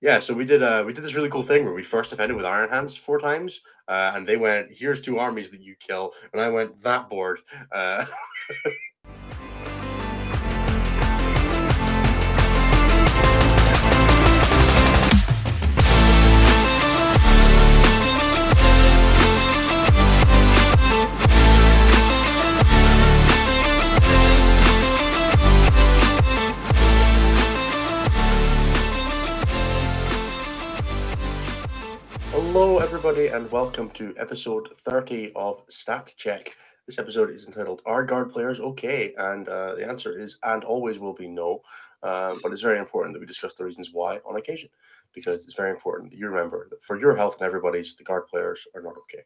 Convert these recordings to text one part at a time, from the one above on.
Yeah, so we did uh we did this really cool thing where we first defended with Iron Hands four times, uh, and they went, "Here's two armies that you kill," and I went that board. Uh, Hello, everybody, and welcome to episode 30 of Stat Check. This episode is entitled Are Guard Players Okay? And uh, the answer is, and always will be no. Um, but it's very important that we discuss the reasons why on occasion, because it's very important that you remember that for your health and everybody's, the guard players are not okay.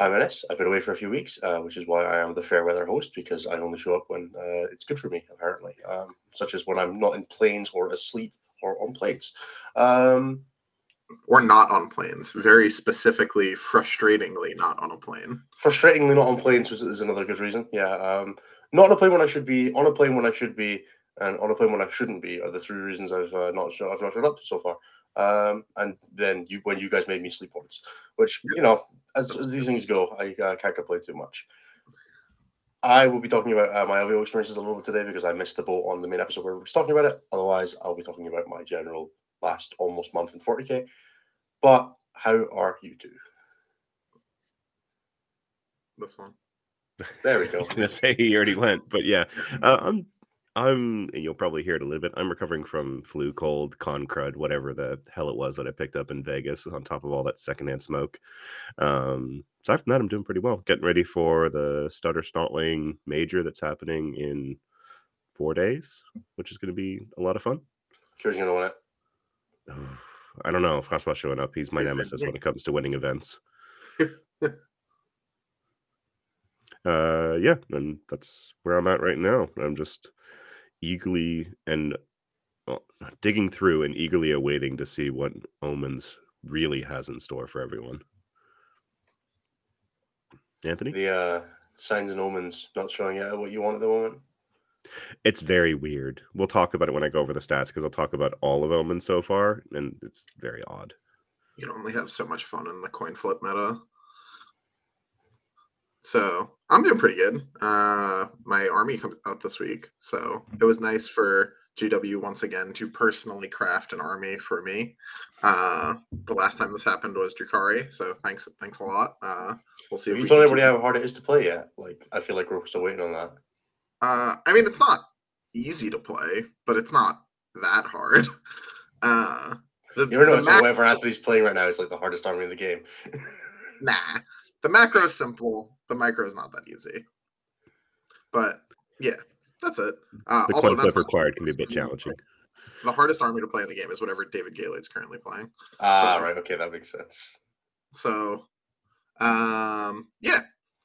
I'm Innes. I've been away for a few weeks, uh, which is why I am the fair weather host because I only show up when uh, it's good for me, apparently, um, such as when I'm not in planes or asleep or on planes. Um, or not on planes. Very specifically, frustratingly not on a plane. Frustratingly not on planes was, is another good reason. Yeah, um, not on a plane when I should be, on a plane when I should be, and on a plane when I shouldn't be are the three reasons I've uh, not show, I've not showed up so far. Um, and then you when you guys made me sleep once, which you know as, as these things go, I uh, can't complain too much. I will be talking about uh, my LVO experiences a little bit today because I missed the boat on the main episode where we were talking about it. Otherwise, I'll be talking about my general last almost month in 40k. But how are you two? This one. There we go. I was gonna say he already went, but yeah, uh, I'm. I'm. You'll probably hear it a little bit. I'm recovering from flu, cold, con crud, whatever the hell it was that I picked up in Vegas. On top of all that secondhand smoke. Um, aside from that, I'm doing pretty well. Getting ready for the stutter snartling major that's happening in four days, which is going to be a lot of fun. Who's gonna win it? I don't know. Francois showing up. He's my nemesis when it comes to winning events. uh, yeah, and that's where I'm at right now. I'm just eagerly and well, digging through and eagerly awaiting to see what Omens really has in store for everyone. Anthony, The uh, signs and omens not showing yet what you want at the moment. It's very weird. We'll talk about it when I go over the stats because I'll talk about all of Omens so far, and it's very odd. You can only have so much fun in the coin flip meta. So I'm doing pretty good. Uh, my army comes out this week, so it was nice for GW once again to personally craft an army for me. Uh, the last time this happened was Drukhari, so thanks, thanks a lot. Uh, we'll see. Have if you we told can everybody how hard it is to play yet? Like, I feel like we're still waiting on that. Uh, I mean, it's not easy to play, but it's not that hard. Uh, the, You ever the notice mac- that whatever Anthony's playing right now is like the hardest army in the game. nah, the macro is simple. The micro is not that easy. But yeah, that's it. Uh, The also, coin that's required can be a bit challenging. The hardest army to play in the game is whatever David Gale's currently playing. ah, So- right. Okay, that makes sense. So, um, yeah,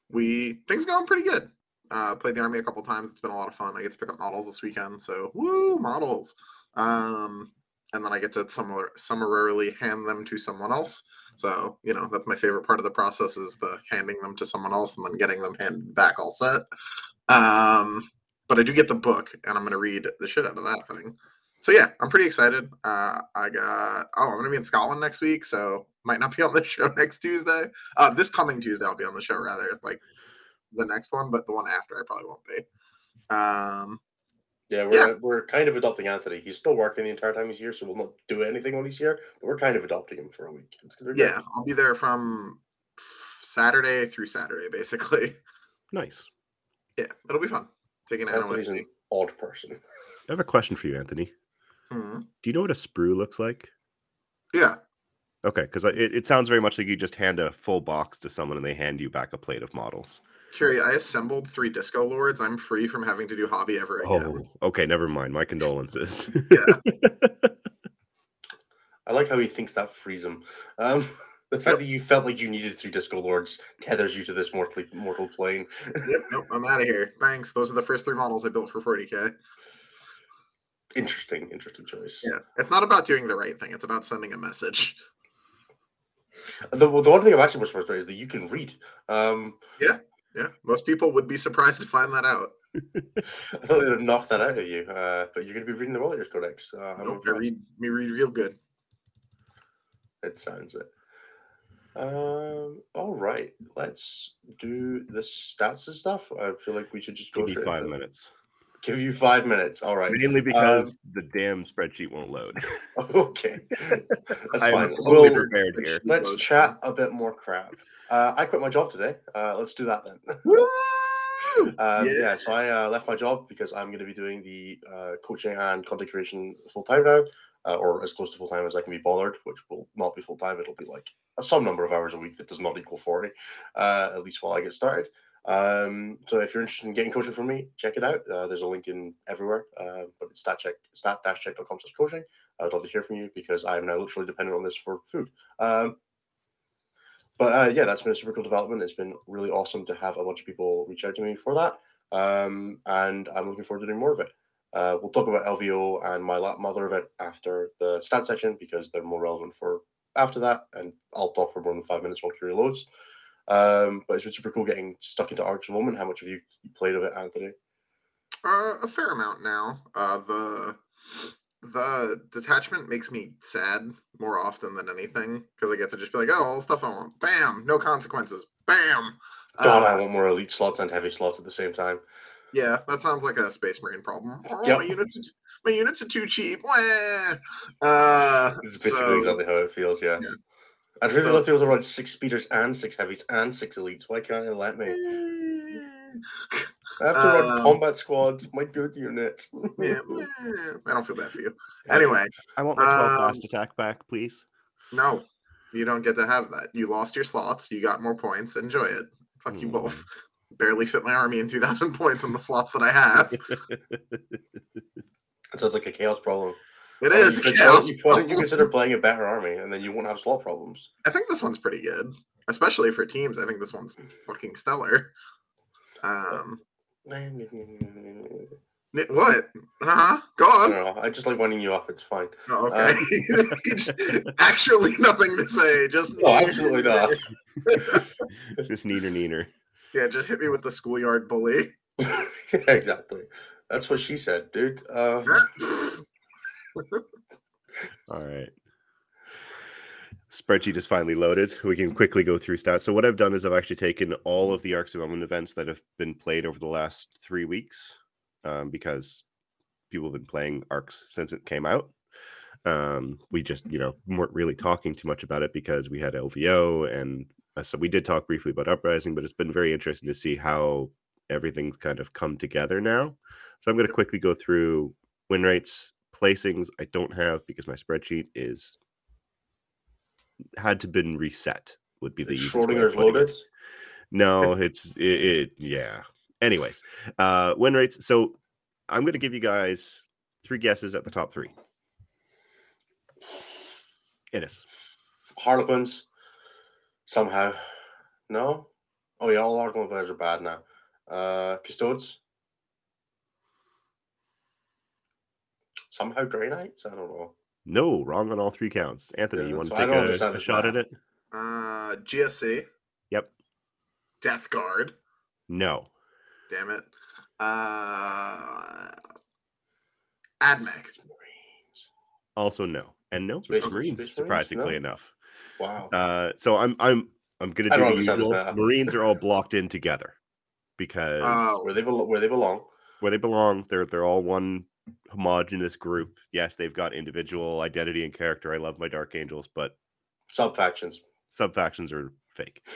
we things going pretty good. Uh, played the army a couple times. It's been a lot of fun. I get to pick up models this weekend, so woo models. Um, and then I get to summarily hand them to someone else. So you know that's my favorite part of the process is the handing them to someone else and then getting them handed back all set. Um, but I do get the book, and I'm going to read the shit out of that thing. So yeah, I'm pretty excited. Uh, I got oh, I'm gonna be in Scotland next week, so might not be on the show next Tuesday. Uh, this coming Tuesday, I'll be on the show rather, like the next one, but the one after I probably won't be. Um, Yeah, we're Yeah. we're kind of adopting Anthony. He's still working the entire time he's here, so we'll not do anything while he's here. But we're kind of adopting him for a week. It's gonna be yeah, I'll be there from Saturday through Saturday, basically. Nice. Yeah, it'll be fun. Taking Anna with Anthony's me. an odd person. I have a question for you, Anthony. Mhm. Do you know what a sprue looks like? Yeah, Okay, because it, it sounds very much like you just hand a full box to someone and they hand you back a plate of models. Curie, I assembled three Disco Lords. I'm free from having to do hobby ever again. Oh, okay, never mind. My condolences. Yeah. I like how he thinks that frees him. Um, the fact that you felt like you needed three disco lords tethers you to this mortal mortal plane. yep, nope, I'm out of here. Thanks. Those are the first three models I built for 40k. interesting, interesting choice. Yeah, it's not about doing the right thing. It's about sending a message. The, the one thing I'm actually more surprised by is that you can read. Um, Yeah, most people would be surprised to find that out. I thought they'd have knocked that out of you, uh, but you're going to be reading the Warriors Codex. Uh, I'm Nope, I read me read real good. It sounds it. Um. All right. Let's do the stats and stuff. I feel like we should just go Give me straight five minutes. Give you five minutes. All right. Mainly because the damn spreadsheet won't load. Okay. That's I'm fine. totally We'll, prepared here. let's chat a bit more crap. Uh, I quit my job today. Uh, let's do that then. Um, Yeah. yeah. so I uh, left my job because I'm going to be doing the uh, coaching and content creation full time now, uh, or as close to full time as I can be bothered, which will not be full time. It'll be like a some number of hours a week that does not equal 40, uh, at least while I get started. Um, so if you're interested in getting coaching from me, check it out. Uh, there's a link in everywhere, uh, but it's stat check, stat-check.com slash coaching. I'd love to hear from you because I'm now literally dependent on this for food. Um, but uh, yeah, that's been a super cool development. It's been really awesome to have a bunch of people reach out to me for that. Um, and I'm looking forward to doing more of it. Uh, we'll talk about LVO and my lap mother event after the stat section because they're more relevant for after that. And I'll talk for more than five minutes while Curie loads. Um, but it's been super cool getting stuck into Arks of Omen. How much have you played of it, Anthony? Uh, a fair amount now. Uh, the the detachment makes me sad more often than anything because I get to just be like, oh, all the stuff I want, bam, no consequences, bam. God, Uh, I want more elite slots and heavy slots at the same time. yeah, that sounds like a Space Marine problem. Oh, Yep. my units, are, my units are too cheap. Wah. Uh, This is basically so- exactly how it feels, yes. Yeah. I'd really So- love to be able to run six speeders and six heavies and six elites. Why can't it let me? I have to run Um, combat squads, my good unit. yeah, I don't feel bad for you. Anyway, I want my 12 Um, fast attack back, please. no, you don't get to have that. You lost your slots. You got more points. Enjoy it. Fuck you Hmm. both. Barely fit my army in 2,000 points in the slots that I have. It sounds like a chaos problem. It Why is. don't you- chaos Why don't you consider playing a better army and then you won't have slot problems? I think this one's pretty good, especially for teams. I think this one's fucking stellar. Um, what? Uh huh. Go I on. don't. I just like winding you off. It's fine. Oh, okay. Actually, nothing to say. Just No, absolutely not. Just neener neener. Yeah, just hit me with the schoolyard bully. exactly. That's what she said, dude. Uh, All right. Spreadsheet is finally loaded. We can quickly go through stats. So what I've done is I've actually taken all of the Arks of Omen events that have been played over the last three weeks, um, because people have been playing Arks since it came out. Um, we just, you know, weren't really talking too much about it because we had LVO, and uh, so we did talk briefly about Uprising, but it's been very interesting to see how everything's kind of come together now. So I'm going to quickly go through win rates, placings. I don't have because my spreadsheet is had to been reset. Would be the Schrodinger's putting it. loaded. No, it's it, it yeah. Anyways, uh win rates. So I'm going to give you guys three guesses at the top three. Innes. Harlequins. Somehow. No? Oh, yeah, all Harlequin players are bad now. Uh, Custodes. Somehow Grey Knights? I don't know. No, wrong on all three counts. Anthony, Yeah, you want to take why I don't a, a this shot at it? Uh, GSC, Yep. Death Guard. No. Damn it. Uh, Admech. Marines. Also no. And no. Space- Marines, Space Marines? surprisingly No? enough. Wow. Uh, so I'm I'm I'm gonna do the usual. Marines are all blocked in together because Oh, where they belo- where they belong. where they belong, they're they're all one homogenous group. Yes, they've got individual identity and character. I love my Dark Angels, but Sub factions. sub factions are fake.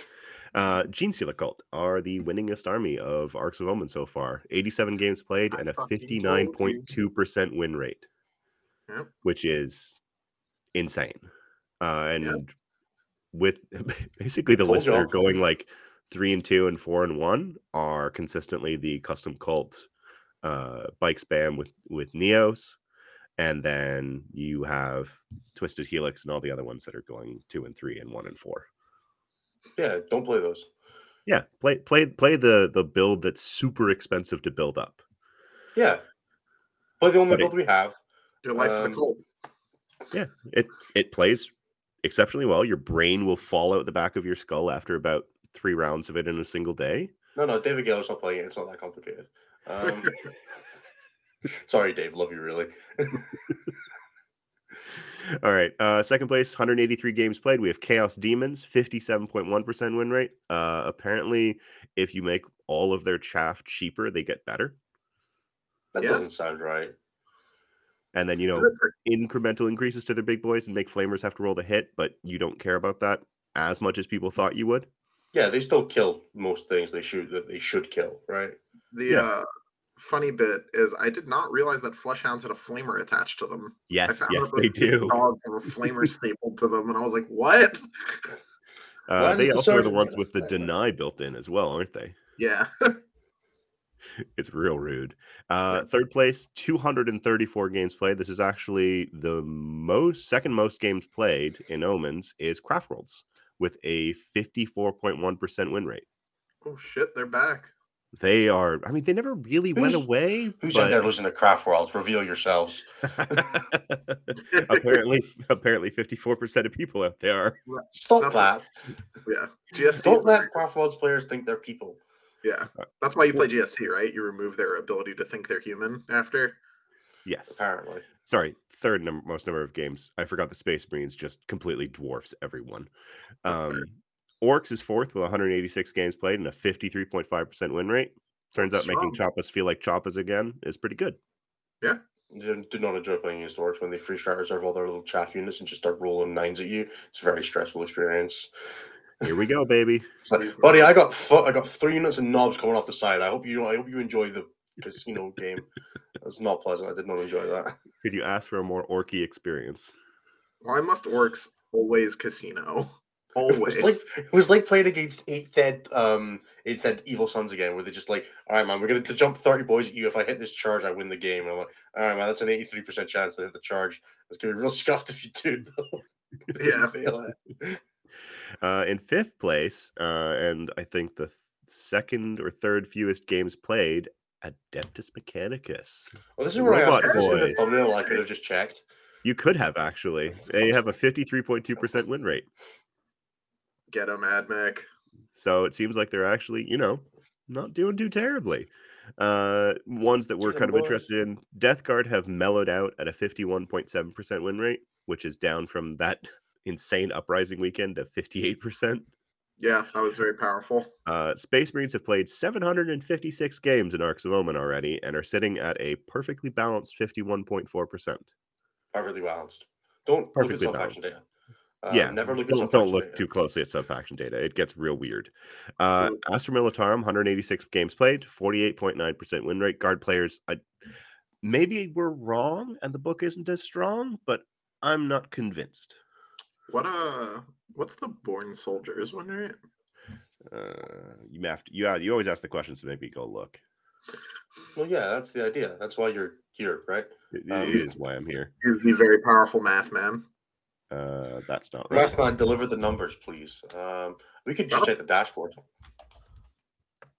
Uh, Genestealer Cult are the winningest army of Arks of Omen so far. 87 games played I and a 59.2% win rate, Yep. which is insane. Uh, and Yep. with basically the Told list that are y'all. going like three and two and four and one are consistently the custom cult uh bike spam with with neos and then you have twisted helix and all the other ones that are going two and three and one and four Yeah, don't play those. yeah play play play the the build that's super expensive to build up Yeah. Play the only But it- build we have. your life for Um, the cult. yeah it it plays exceptionally well your brain will fall out the back of your skull after about three rounds of it in a single day No, no, David Geller's not playing it. It's not that complicated. Um, sorry, Dave. Love you, really. All right. Uh, second place, 183 games played. We have Chaos Demons, 57.1% win rate. Uh, apparently, if you make all of their chaff cheaper, they get better. That Yes. doesn't sound right. And then, you know, incremental increases to their big boys and make flamers have to roll the hit, but you don't care about that as much as people thought you would. Yeah, they still kill most things they shoot that they should kill, right? The Yeah. uh, funny bit is I did not realize that flesh hounds had a flamer attached to them. I Yes, found yes, they do. Dogs have a flamer stapled to them, and I was like, "What?" Uh, they does the also are the ones with the flamer? deny built in as well, aren't they? Yeah, It's real rude. Uh, third place, 234 games played. This is actually the most second most games played in Omens is Craft Worlds with a 54.1% win rate. oh shit, they're back. They are, I mean, they never really went away. Who's but out there losing to Craft Worlds? Reveal yourselves. apparently, apparently, 54% of people out there are. Stop That's that. Yeah, GSC. Don't let Craft Worlds players think they're people. Yeah, that's why you play GSC, right? You remove their ability to think they're human after. Yes. Apparently. Sorry, third number, most number of games. I forgot the Space Marines just completely dwarfs everyone. That's fair. Um, Orks is fourth with 186 games played and a 53.5% win rate. Turns out That's making strong. Choppas feel like Choppas again is pretty good. Yeah. Do, do not enjoy playing against orks when they free start reserve all their little chaff units and just start rolling nines at you. It's a very stressful experience. Here we go, baby. Like, buddy, I got fo- I got three units and knobs coming off the side. I hope you I hope you enjoy the casino game. It's not pleasant. I did not enjoy that. Could you ask for a more orky experience? Why must orks always casino? It was like it was like playing against eighth ed um eighth ed Evil Sunz again, where they're just like, all right, man, we're gonna jump thirty boys at you. If I hit this charge, I win the game. And I'm like, all right, man, that's an eighty three percent chance to hit the charge. It's gonna be real scuffed if you do though. Yeah. fail it. Uh, in fifth place, uh, and I think the second or third fewest games played, Adeptus Mechanicus. Well, this is where I Robot asked. Is this in the thumbnail? I could have just checked. You could have actually. They have a 53.2% win rate. Get them, Admech. So it seems like they're actually, you know, not doing too terribly. Uh, ones that we're Get 'em, kind of boys. interested in, Death Guard have mellowed out at a 51.7% win rate, which is down from that insane uprising weekend of 58%. Yeah, that was very powerful. Uh, Space Marines have played 756 games in Arks of Omen already and are sitting at a perfectly balanced 51.4%. Perfectly balanced. Don't look Perfectly at sub faction data. Uh, yeah, never look don't, don't look data. too closely at sub-faction data. It gets real weird. Uh. Astra Militarum, 186 games played, 48.9% win rate. Guard players, I, maybe we're wrong and the book isn't as strong, but I'm not convinced. What uh what's the born soldiers one rate? Uh, you have to, you, you always ask the question, so maybe go look. Well, yeah, that's the idea. That's why you're here, right? It, it Um, is why I'm here. He's the very powerful math man. Uh, that's not right. Mathman, deliver the numbers, please. Um, we could just Well- check the dashboard.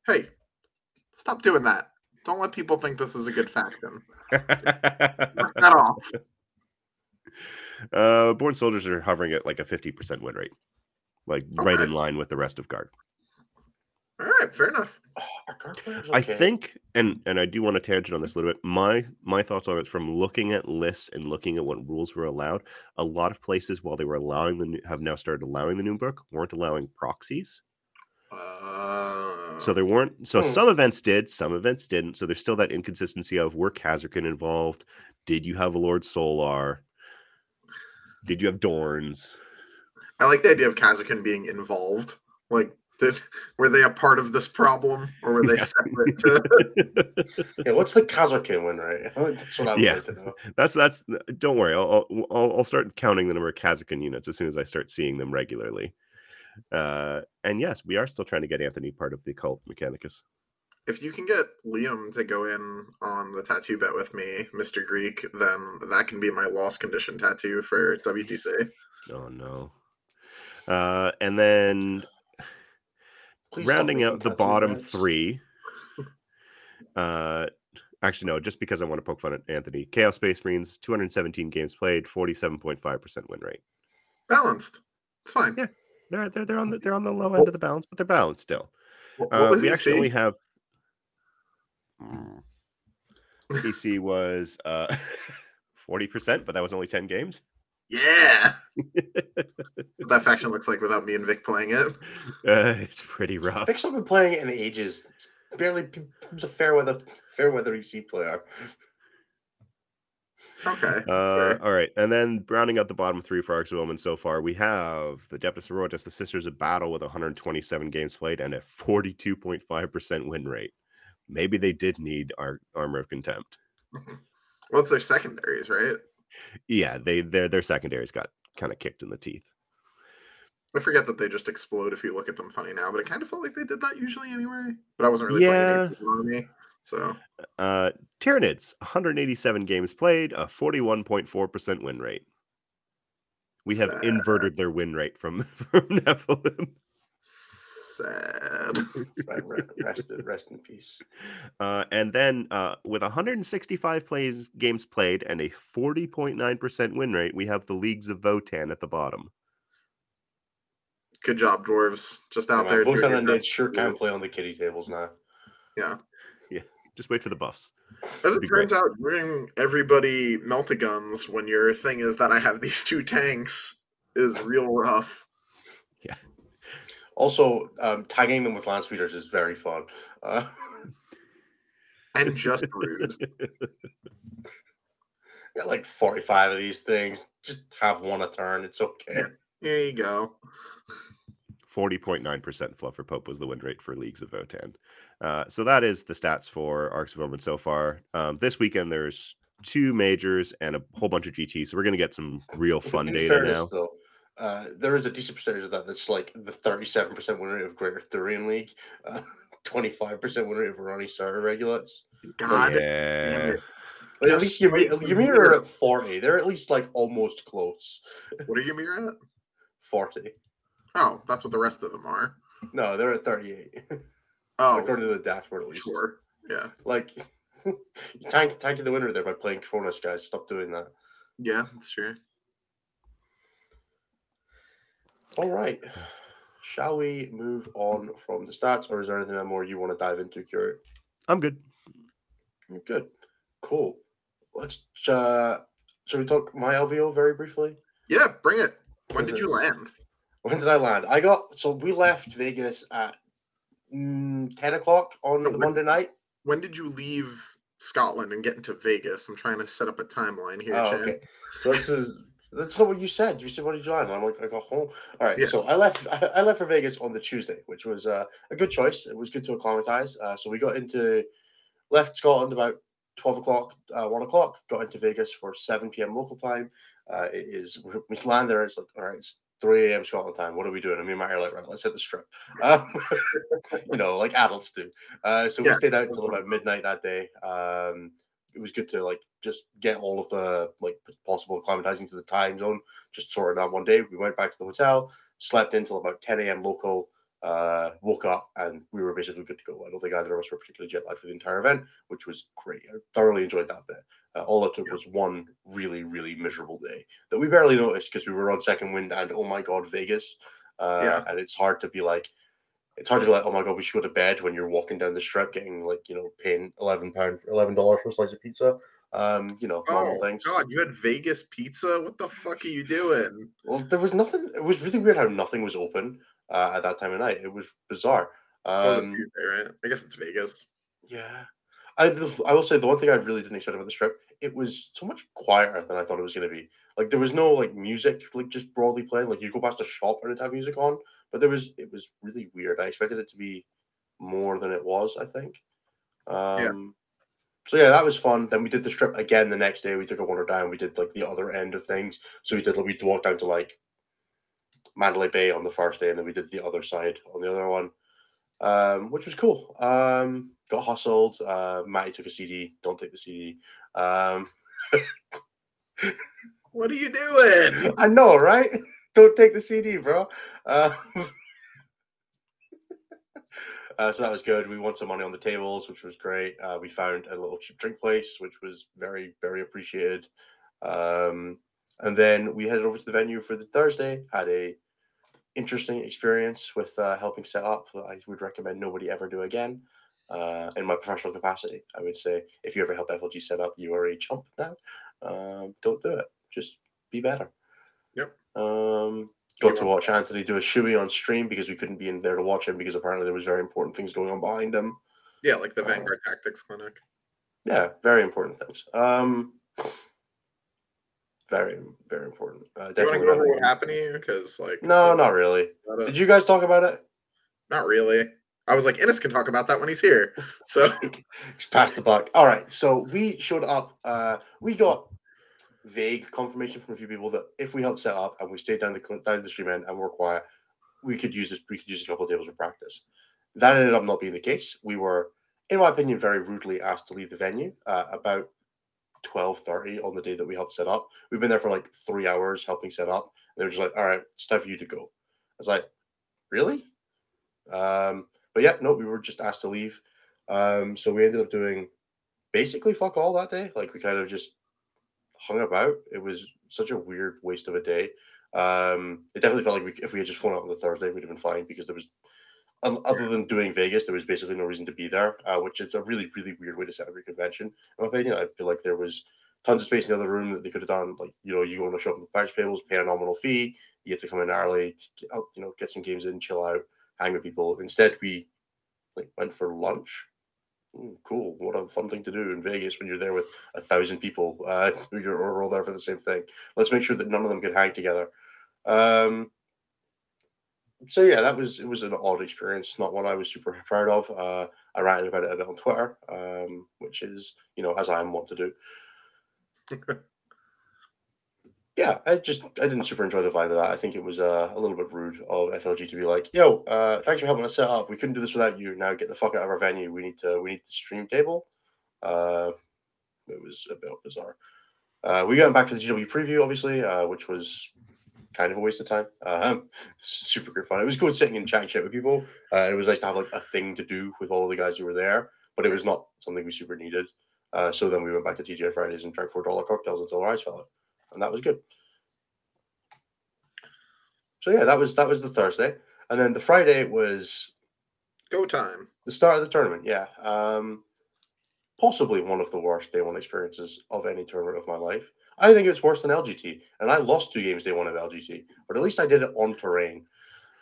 Hey, stop doing that. Don't let people think this is a good faction. Knock that off. uh, born soldiers are hovering at like a 50% win rate, like right in line with the rest of guard. All right, fair enough. Oh, are guard players I think, and and I do want to tangent on this a little bit. My my thoughts on it's from looking at lists and looking at what rules were allowed. A lot of places, while they were allowing the new, have now started allowing the new book, weren't allowing proxies. Uh, So there weren't. So Hmm. some events did, some events didn't. So there's still that inconsistency of were Kasrkin involved? Did you have a Lord Solar? Did you have Dorns? I like the idea of Kasrkin being involved. Like, did were they a part of this problem, or were they Yeah. separate? To, Yeah, what's the Kasrkin win rate? That's what I would Yeah. like to know. that's that's. Don't worry, I'll I'll, I'll I'll start counting the number of Kasrkin units as soon as I start seeing them regularly. Uh, and yes, we are still trying to get Anthony part of the cult Mechanicus. if you can get Liam to go in on the tattoo bet with me, Mister Greek, then that can be my loss condition tattoo for WTC. Oh no. Uh, and then Please rounding out the bottom three. Uh, actually, no, just because I want to poke fun at Anthony. Chaos Space Marines, 217 games played, 47.5% win rate. Balanced. It's fine. Yeah. They're, they're, they're on the they're on the low end of the balance, but they're balanced still. What, what Uh, we actually only have. PC was uh, 40%, but that was only 10 games. Yeah. what that faction looks like without me and Vic playing it. Uh, it's pretty rough. Vic's not been playing it in ages. It's barely becomes a fair weather fair weather EC player. Okay. Uh, sure. all right, and then rounding out the bottom three for Arks of Omen so far, we have the Adepta Sororitas, the Sisters of Battle, with 127 games played and a 42.5% win rate. Maybe they did need our Armor of Contempt. Well, it's their secondaries, right? Yeah, they their their secondaries got kind of kicked in the teeth. I forget that they just explode if you look at them funny now, but it kind of felt like they did that usually anyway. But I wasn't really Yeah. playing army, so Uh, Tyranids, 187 games played, a 41.4% win rate. We have Sad. inverted their win rate from, from Nephilim. Sad. Rest, rest in peace. Uh, and then uh, with 165 plays games played and a 40.9% win rate, we have the Leagues of Votann at the bottom. Good job, dwarves. Just out Yeah, there. Votann and. Sure can play on the kitty tables now. Yeah. Yeah. Just wait for the buffs. As it be great. turns out, bringing everybody meltaguns when your thing is that I have these two tanks is real rough. Also, um, tagging them with land speeders is very fun. Uh, And just rude. got like 45 of these things. Just have one a turn. It's okay. Here you go. 40.9% Fluffer Pope was the win rate for Leagues of Votann. Uh, so that is the stats for Arks of Omen so far. Um, this weekend, there's two majors and a whole bunch of GTs. So we're going to get some real fun data fairness, now. though, uh, there is a decent percentage of that that's like the 37% win rate of Greater Thurian League, uh, 25% win rate of Urani-Surtr Regulates. God damn yeah. Like, at least your, wait, your wait, mirror wait. are at 40. They're at least like almost close. What are your mirror at? 40. Oh, that's what the rest of them are. No, they're at 38. Oh, According to the dashboard, at least. sure. Yeah. Like, you tank, tank the winner there by playing Kronus, guys. Stop doing that. Yeah, that's true. All right. Shall we move on from the stats, or is there anything more you want to dive into, Curie? I'm good. Good. Cool. Let's. Uh, shall we talk my LVO very briefly? Yeah, bring it. When did you land? When did I land? I got so we left Vegas at mm, ten o'clock on No, when- Monday night. When did you leave Scotland and get into Vegas? I'm trying to set up a timeline here, Oh, Chan. okay. So this is that's not what you said. You said what did you land? I'm like I got home. All right. Yeah. So I left. I, left for Vegas on the Tuesday, which was uh, a good choice. It was good to acclimatize. Uh, so we got into left Scotland about twelve o'clock, uh, one o'clock. Got into Vegas for seven p.m. local time. Uh, it is we we land there. It's like all right. It's 3 a.m. Scotland time. What are we doing? I mean, my hair like, right, let's hit the strip. Um, you know, like adults do. Uh, so we Yeah. stayed out until about midnight that day. Um, it was good to like just get all of the like possible acclimatizing to the time zone, just sorted that one day. We went back to the hotel, slept until about 10 a.m. local, uh, woke up, and we were basically good to go. I don't think either of us were particularly jet lagged for the entire event, which was great. I thoroughly enjoyed that bit. Uh, all it took Yeah. was one really, really miserable day that we barely noticed because we were on second wind and oh my god, Vegas. Uh, Yeah. And it's hard to be like, it's hard to be like, oh my god, we should go to bed when you're walking down the strip, getting like you know, paying eleven pound, eleven dollars for a slice of pizza. Um, you know, normal things. Oh things. God, you had Vegas pizza? What the fuck are you doing? Well, there was nothing. It was really weird how nothing was open uh, at that time of night. It was bizarre. Um, Tuesday, right? I guess it's Vegas. yeah, I I will say the one thing I really didn't expect about the strip, it was so much quieter than I thought it was going to be. Like there was no like music like just broadly playing. Like you go past a shop and it have music on, but there was it was really weird. I expected it to be more than it was. I think. Um, So yeah, that was fun. Then we did the strip again the next day. We took a wander down. We did like the other end of things. So we did we walked down to like Mandalay Bay on the first day, and then we did the other side on the other one, um, which was cool. Um, got hustled. Uh, Matty took a CD. Don't take the CD. Um, What are you doing? I know, right? Don't take the CD, bro. Um, uh, so that was good. We won some money on the tables, which was great. Uh, we found a little cheap drink place, which was very, very appreciated. Um, and then we headed over to the venue for the Thursday. Had a interesting experience with uh, helping set up that I would recommend nobody ever do again. Uh, in my professional capacity, I would say if you ever help FLG set up, you are a chump now. Um, don't do it. Just be better. Yep. Um, got to watch Anthony do a shoey on stream because we couldn't be in there to watch him because apparently there was very important things going on behind him. Yeah, like the Oh. Vanguard Tactics Clinic. Yeah, very important things. Um, very, very important. Uh, Do you want to go over what happened to you? Because like, No, not really. Did you guys talk about it? not really. I was like, Innes can talk about that when he's here. So pass the buck. All right. So we showed up. Uh, we got vague confirmation from a few people that if we helped set up and we stayed down the down the stream end and were quiet, we could use this. We could use a couple of tables for practice. That ended up not being the case. We were, in my opinion, very rudely asked to leave the venue uh, about twelve thirty on the day that we helped set up. We've been there for like three hours helping set up. And they were just like, "All right, it's time for you to go." I was like, "Really?" Um, but yeah, no, we were just asked to leave. Um, so we ended up doing basically fuck all that day. Like we kind of just hung about. It was such a weird waste of a day. Um, it definitely felt like we, if we had just flown out on the Thursday, we'd have been fine because there was, other than doing Vegas, there was basically no reason to be there, uh, which is a really, really weird way to set up your convention. In my opinion, I feel like there was tons of space in the other room that they could have done. Like, you know, you want to show up with patch tables, pay a nominal fee, you get to come in early, you know, get some games in, chill out, hang with people. Instead, we like went for lunch. Cool. What a fun thing to do in Vegas when you're there with a thousand people. Uh, you're all there for the same thing. Let's make sure that none of them can hang together. Um, so yeah, that was it was an odd experience, not one I was super proud of. Uh, I ranted about it a bit on Twitter, um, which is you know as I am wont to do. yeah, I just I didn't super enjoy the vibe of that. I think it was uh, a little bit rude of FLG to be like, "Yo, uh, thanks for helping us set up. We couldn't do this without you. Now get the fuck out of our venue. We need to we need the stream table." Uh, it was a bit bizarre. Uh, we got back to the GW preview, obviously, uh, which was kind of a waste of time. Um, super great fun. It was good sitting and chatting shit with people. Uh, it was nice to have like a thing to do with all the guys who were there, but it was not something we super needed. So then we went back to TGI Fridays and drank four dollar cocktails until our eyes fell out, and that was good. So yeah, that was that was the Thursday, and then the Friday was go time. the start of the tournament. Yeah, um, possibly one of the worst day one experiences of any tournament of my life. I think it's worse than LGT, and I lost two games day one of LGT, but at least I did it on terrain.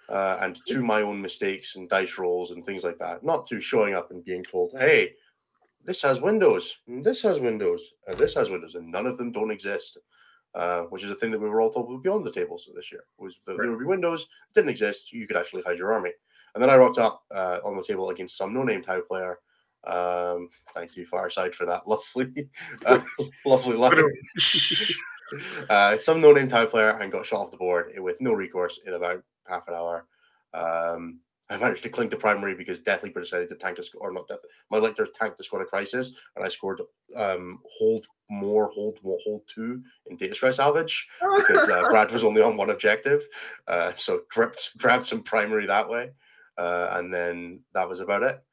Uh, and to my own mistakes and dice rolls and things like that, not to showing up and being told, "Hey, this has windows, and this has windows, and this has windows, and none of them don't exist." Uh, which is a thing that we were all told would be on the tables this year. Was that there would be windows didn't exist, you could actually hide your army. And then I rocked up uh, on the table against some no-name Tau player. Um, thank you, Fireside, for that lovely, uh, lovely line. uh, some no-name Tau player and got shot off the board with no recourse in about half an hour. Um, I managed to cling to primary because Death Leaper decided to tank a sc- or not Death. My lictor tanked the squad of crisis, and I scored um, hold more, hold more, hold two in Data Scry-Salvage because uh, Brad was only on one objective. Uh, so grabbed, grabbed some primary that way. Uh, and then that was about it.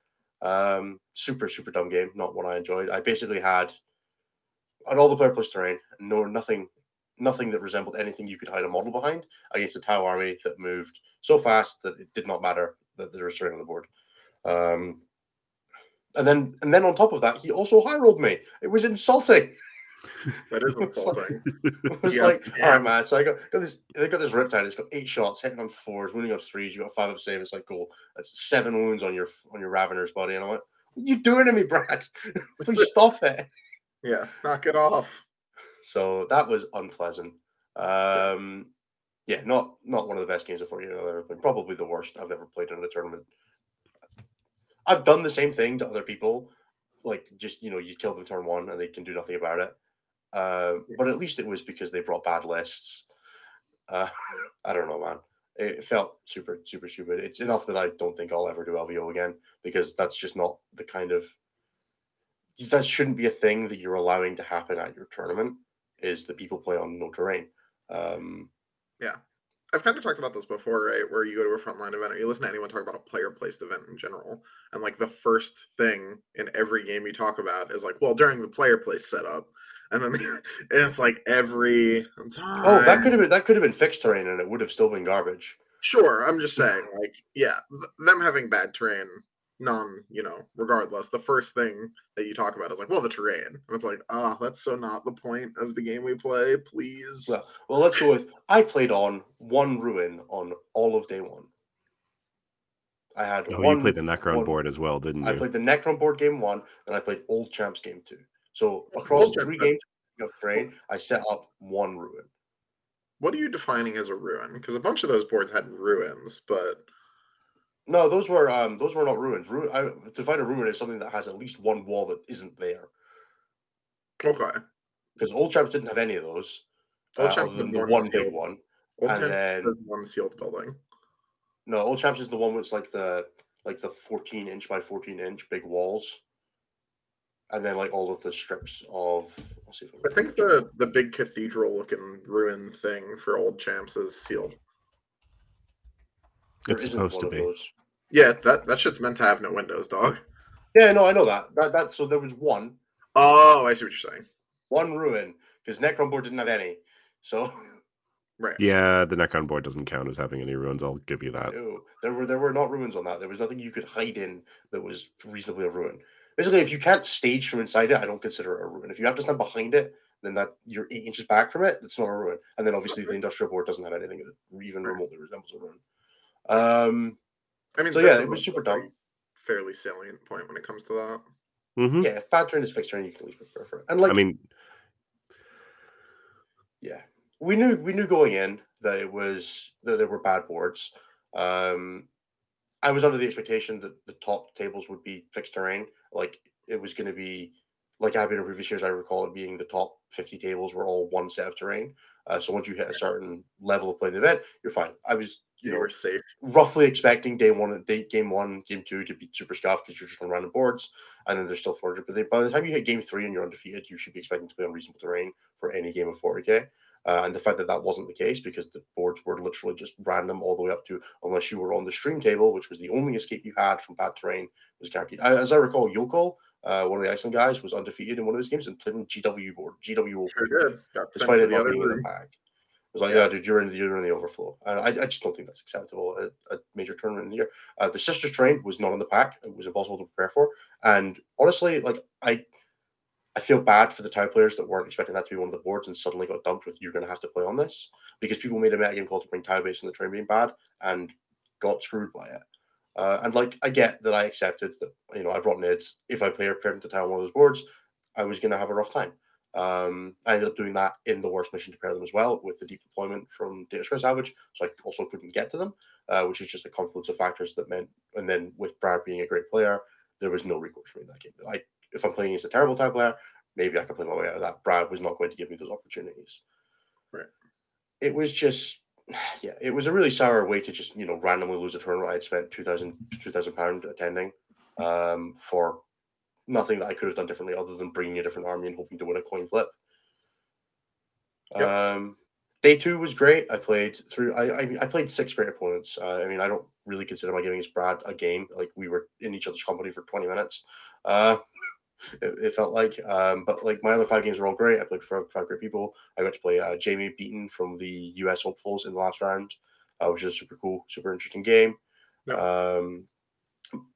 Um, super, super dumb game. Not one I enjoyed. I basically had on all the player plus terrain, no nothing nothing that resembled anything you could hide a model behind against a Tau army that moved so fast that it did not matter that there was terrain on the board. Um, and then and then on top of that, he also high rolled me. It was insulting. That is like- insulting. It was Yeah, like, all right, man. So I got, got this. They got this Riptide. It's got eight shots, hitting on fours, winning on threes. You got five up save. It's like, cool. That's seven wounds on your on your Ravener's body. And I went, what are you doing to me, Brad? Please stop it. Yeah, knock it off. So that was unpleasant. Um, yeah, not not one of the best games of 40 I've ever played. Probably the worst I've ever played in a tournament. I've done the same thing to other people, like just you know, you kill them turn one and they can do nothing about it. Uh, but at least it was because they brought bad lists. Uh, I don't know, man. It felt super super stupid. It's enough that I don't think I'll ever do LVO again because that's just not the kind of that shouldn't be a thing that you're allowing to happen at your tournament is the people play on no terrain. Um, I've kind of talked about this before, right? Where you go to a frontline event or you listen to anyone talk about a player placed event in general. And like the first thing in every game you talk about is like, well, during the player place setup. And then and it's like every time. oh, that could have been that could have been fixed terrain and it would have still been garbage. Sure, I'm just saying, like, yeah, th- them having bad terrain non, you know, regardless, the first thing that you talk about is like, well, the terrain. And it's like, ah, that's so not the point of the game we play. Please. Well, well, let's go with I played on one ruin on all of day one. I had Oh, one. you played the Necron one- board as well, didn't you? I played the Necron board game one, and I played Old Champs game two. So across Old three Champs- games of terrain, I set up one ruin. What are you defining as a ruin? Because a bunch of those boards had ruins, but No, those were um those were not ruins. Ru- I, to find a ruin is something that has at least one wall that isn't there. okay. Because Old Champs didn't have any of those. Old uh, Champs other than had the one sealed- big one. Old and then one sealed building. no, Old Champs is the one with like the like the 14 inch by 14 inch big walls. And then like all of the strips of I'll see if I think the the big cathedral looking ruin thing for old champs is sealed. There it's supposed to be. those. Yeah, that that shit's meant to have no windows, dog. Yeah, no, I know that. That that so there was one Oh, I see what you're saying. one ruin because Necron board didn't have any. So Right. Yeah, the Necron board doesn't count as having any ruins. I'll give you that. no, there were there were not ruins on that. There was nothing you could hide in that was reasonably a ruin. Basically, if you can't stage from inside it, I don't consider it a ruin. If you have to stand behind it, then that you're eight inches back from it. It's not a ruin. And then obviously the industrial board doesn't have anything that even remotely resembles a ruin. Um, I mean, So, yeah, it was super dumb. Fairly salient point when it comes to that. hmm yeah, if bad turn is fixed turn, you can at least prepare for it. And like, I mean, yeah, we knew we knew going in that it was that there were bad boards. Um, I was under the expectation that the top tables would be fixed terrain, like it was going to be like I've been in previous years. I recall it being the top fifty tables were all one set of terrain. Uh, so once you hit a certain level of playing the event, you're fine. I was you You know were safe. roughly expecting day one, day game one, game two to be super scuffed because you're just on random boards, and then there's still 400. But they, by the time you hit game three and you're undefeated, you should be expecting to play on reasonable terrain for any game of 40k. Uh, and the fact that that wasn't the case because the boards were literally just random all the way up to unless you were on the stream table, which was the only escape you had from bad terrain, was guaranteed. I, as I recall, Yoko, uh, one of the Iceland guys, was undefeated in one of his games and played on GW board, GW board Sure did. Despite it not other being in the pack. Was like, yeah, dude, you're in the you're in the overflow. And I, I just don't think that's acceptable at a major tournament in the year. Uh, the sisters train was not in the pack. It was impossible to prepare for. And honestly, like I I feel bad for the town players that weren't expecting that to be one of the boards and suddenly got dumped with you're gonna have to play on this because people made a metagame call to bring tile based and the train being bad and got screwed by it. Uh, and like I get that I accepted that you know I brought nids. If I play prepared to on one of those boards, I was gonna have a rough time. Um, I ended up doing that in the worst mission to pair them as well with the deep deployment from Data Scry-Salvage, so I also couldn't get to them, uh, which is just a confluence of factors that meant. And then with Brad being a great player, there was no recourse for me in that game. I, if I'm playing against a terrible type player, maybe I can play my way out of that. Brad was not going to give me those opportunities. Right. It was just, yeah, it was a really sour way to just you know randomly lose a tournament I had spent 2,000 2000 pound attending um, for nothing that I could have done differently other than bringing a different army and hoping to win a coin flip. Yep. Um, day two was great. I played through. I I, I played six great opponents. Uh, I mean, I don't really consider my giving Brad a game. Like we were in each other's company for twenty minutes. Uh, it, it felt like. Um, but like my other five games were all great. I played for five great people. I got to play uh, Jamie Beaton from the US Hopefuls in the last round, uh, which is a super cool, super interesting game. Yep. Um,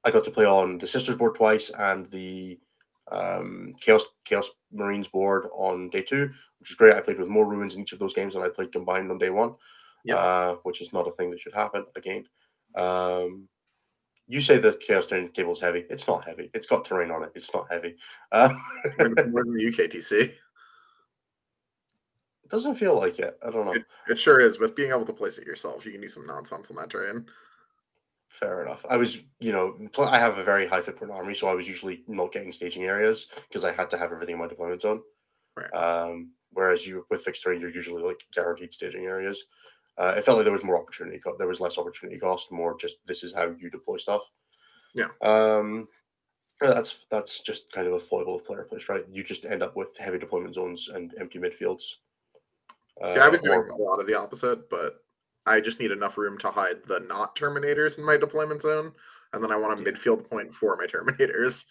I got to play on the Sisters board twice and the um, Chaos Chaos Marines board on day two, which is great. I played with more ruins in each of those games than I played combined on day one, Yep. uh, which is not a thing that should happen again. Um, you say the Chaos Terrain table is heavy. It's not heavy. It's got terrain on it. It's not heavy. Uh, more than the UKTC. it doesn't feel like it. I don't know. It, it sure is. With being able to place it yourself, you can do some nonsense on that terrain. Fair enough. I was, you know, pl- I have a very high footprint army, so I was usually not getting staging areas because I had to have everything in my deployment zone. Right. Um, whereas you with fixed terrain, you're usually like guaranteed staging areas. Uh, it felt like there was more opportunity. Co- there was less opportunity cost, more just this is how you deploy stuff. Yeah. Um, that's that's just kind of a foible of player place, right? You just end up with heavy deployment zones and empty midfields. See, I was Uh, doing or- a lot of the opposite, but I just need enough room to hide the not terminators in my deployment zone, and then I want a Yeah. midfield point for my terminators.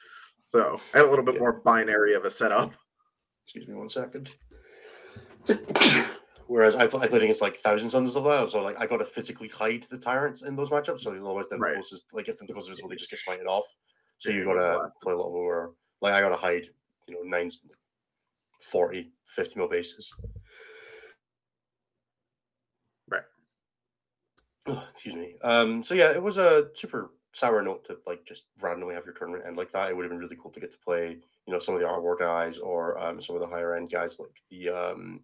So I had a little bit Yeah. more binary of a setup. Excuse me one second. Whereas I, pl- I played against like Thousand Sons of that, so like I got to physically hide the tyrants in those matchups. So otherwise, then Right. the closest, like if the closest visible, they just get smited off. So you got gotta to play a lot more. Like I got to hide, you know, nine, 40, 50 mil bases. Right. Excuse me. Um. So yeah, it was a super sour note to like just randomly have your tournament end like that. It would have been really cool to get to play, you know, some of the artwork guys or um, some of the higher end guys like the um,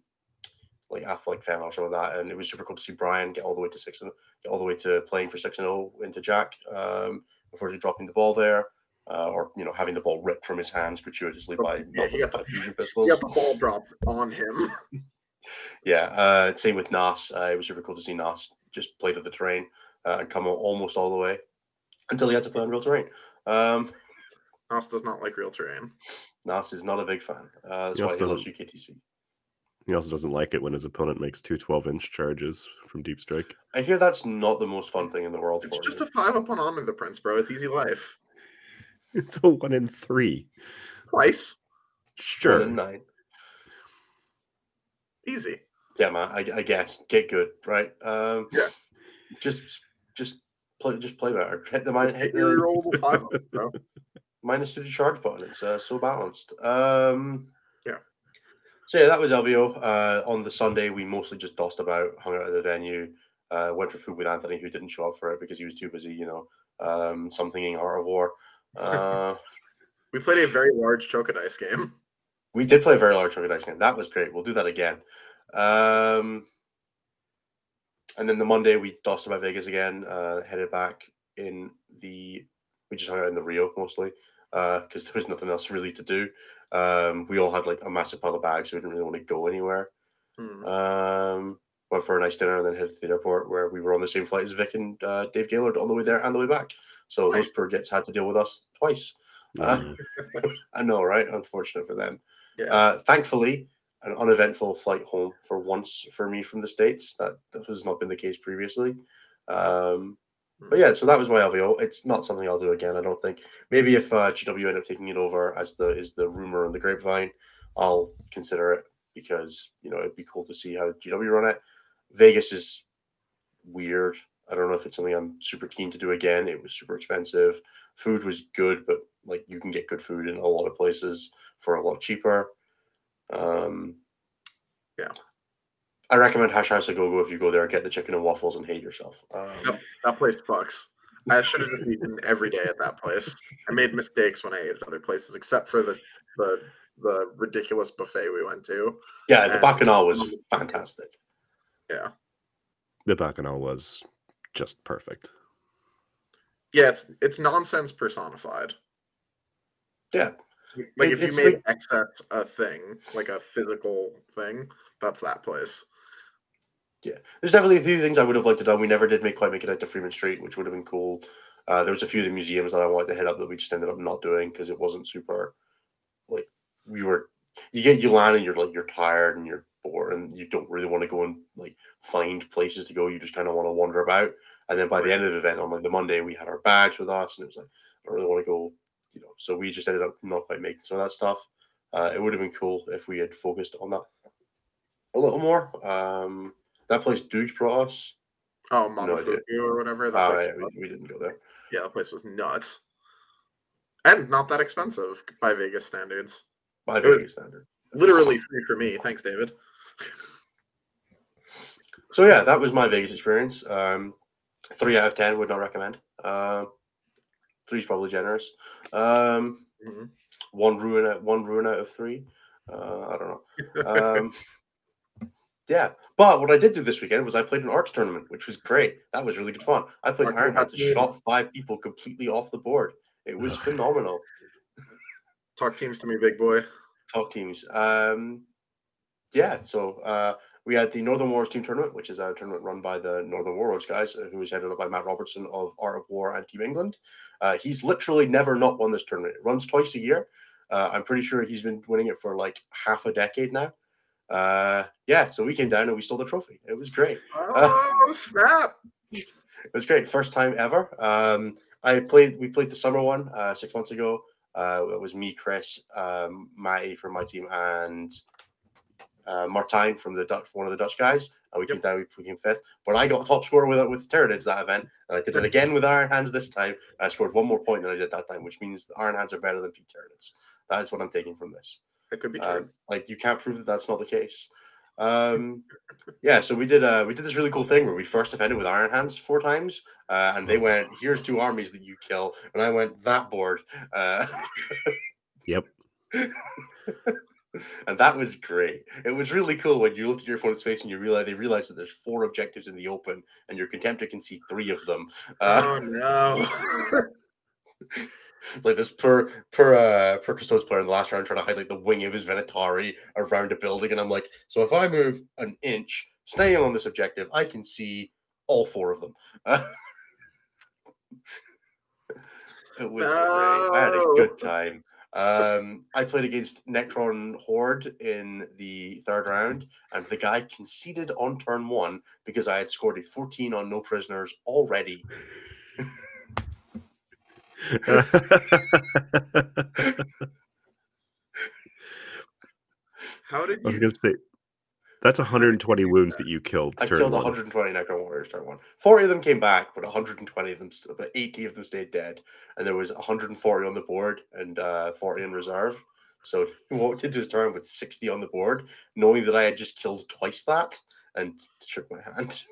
like Athletic fan or some of that. And it was super cool to see Brian get all the way to six and get all the way to playing for six and zero into Jack. Um, unfortunately, dropping the ball there. Uh, or you know, having the ball ripped from his hands gratuitously by Yeah, he got the- fusion He pistols. got the ball dropped on him. Yeah, uh, same with Nas. Uh, it was super cool to see Nas just play to the terrain uh, and come almost all the way until he had to play on real terrain. Um, Nas does not like real terrain. Nas is not a big fan. Uh, that's He why also he loves doesn't- UKTC. He also doesn't like it when his opponent makes two 12 inch charges from deep strike. I hear that's not the most fun thing in the world It's for just me. a five up on Honor the Prince, bro. It's easy life. It's a one in three. Twice. One Sure. in nine. Easy. Yeah, man. I, I guess get good, right? Um, Yeah. Just, just play, just play better. Hit the minus, hit your the rollable five bro. minus to the charge button. It's uh, so balanced. Um, Yeah. So yeah, that was LVO. Uh, on the Sunday, we mostly just dossed about, hung out at the venue, uh, went for food with Anthony, who didn't show up for it because he was too busy. You know, um, something in Art of War. Uh, We played a very large Chocodice game. we did play a very large Chocodice game. That was great. We'll do that again. Um, and then the Monday, we dossed about Vegas again. Uh, headed back in the. We just hung out in the Rio mostly uh, because there was nothing else really to do. Um, we all had like a massive pile of bags, so we didn't really want to go anywhere. Hmm. Um, went for a nice dinner and then headed to the airport where we were on the same flight as Vic and uh, Dave Gaylord on the way there and the way back. So Nice. those poor gits had to deal with us twice. Uh, Mm. I know, right? Unfortunate for them. Yeah. Uh, thankfully, an uneventful flight home for once for me from the states. That that has not been the case previously. Um, but yeah, so that was my LVO. It's not something I'll do again. I don't think. Maybe if uh, GW end up taking it over as the is the rumor on the grapevine, I'll consider it because you know it'd be cool to see how GW run it. Vegas is weird. I don't know if it's something I'm super keen to do again. It was super expensive. Food was good, but like you can get good food in a lot of places for a lot cheaper. Um, Yeah. I recommend Hash House a Go Go if you go there, get the chicken and waffles and hate yourself. Um, Yep. That place fucks. I should have just eaten every day at that place. I made mistakes when I ate at other places, except for the the the ridiculous buffet we went to. Yeah, the And- Bacchanal was fantastic. Yeah, the Bacchanal was just perfect. Yeah, it's it's nonsense personified. Yeah. Like It- if you made like- excess a thing, like a physical thing, that's that place. Yeah, there's definitely a few things I would have liked to do. We never did make quite make it out to Fremont Street, which would have been cool. Uh, there was a few of the museums that I wanted to hit up that we just ended up not doing because it wasn't super. Like we were, you get you land and you're like you're tired and you're bored and you don't really want to go and like find places to go. You just kind of want to wander about. And then by the end of the event on like the Monday, we had our bags with us, and it was like I don't really want to go, you know. So we just ended up not quite making some of that stuff. Uh, it would have been cool if we had focused on that a little more. Um, that place Dooge brought us. Oh, No idea. Or whatever. That Oh, we, we didn't go there. yeah, the place was nuts. And not that expensive by Vegas standards. By It Vegas standards, Literally free for me. Thanks, David. So yeah, that was my Vegas experience. Um, three out of ten would not recommend. Um, three's probably generous. Um, Mhm. one ruin out one ruin out of three. Uh, I don't know. Um, yeah, but what I did do this weekend was I played an Arks tournament, which was great. That was really good fun. I played Iron Hands to shot five people completely off the board. It was phenomenal. Talk teams to me, big boy. Talk teams. Um, yeah, so uh, we had the Northern Wars Team Tournament, which is a tournament run by the Northern Warlords guys, uh, who is headed up by Matt Robertson of Art of War and Team England. Uh, he's literally never not won this tournament. It runs twice a year. Uh, I'm pretty sure he's been winning it for like half a decade now. Uh, yeah, so we came down and we stole the trophy. It was great. Oh, snap. It was great. First time ever. Um, I played. We played the summer one uh, six months ago. Uh, it was me, Chris, um, Matty from my team, and uh, Martijn from the Dutch, one of the Dutch guys, and we came down, we became fifth. But I got top scorer with with Tyranids that event, and I did it again with Iron Hands this time. I scored one more point than I did that time, which means Iron Hands are better than Pete Tyranids. That's what I'm taking from this. That could be true. Um, like you can't prove that that's not the case. Um, yeah, so we did uh, we did this really cool thing where we first defended with Iron Hands four times, uh, and they went, "Here's two armies that you kill," and I went that board. Uh, Yep. and that was great. It was really cool when you look at your opponent's face and you realize they realize that there's four objectives in the open, and your contemptor can see three of them. Uh, oh no. It's like this per per uh per Custodes player in the last round trying to hide like the wing of his Venatari around a building, and I'm like, so if I move an inch, staying on this objective, I can see all four of them. Uh, it was great. I had a good time. Um, I played against Necron Horde in the third round, and the guy conceded on turn one because I had scored a 14 on no prisoners already. How did I was you? gonna say that's 120 wounds that you killed. I turn killed one. 120 Necron Warriors turn one. 40 of them came back, but 120 of them, but 80 of them stayed dead. And there was 140 on the board and uh, 40 in reserve. So he walked into his turn with 60 on the board, knowing that I had just killed twice that, and shook my hand.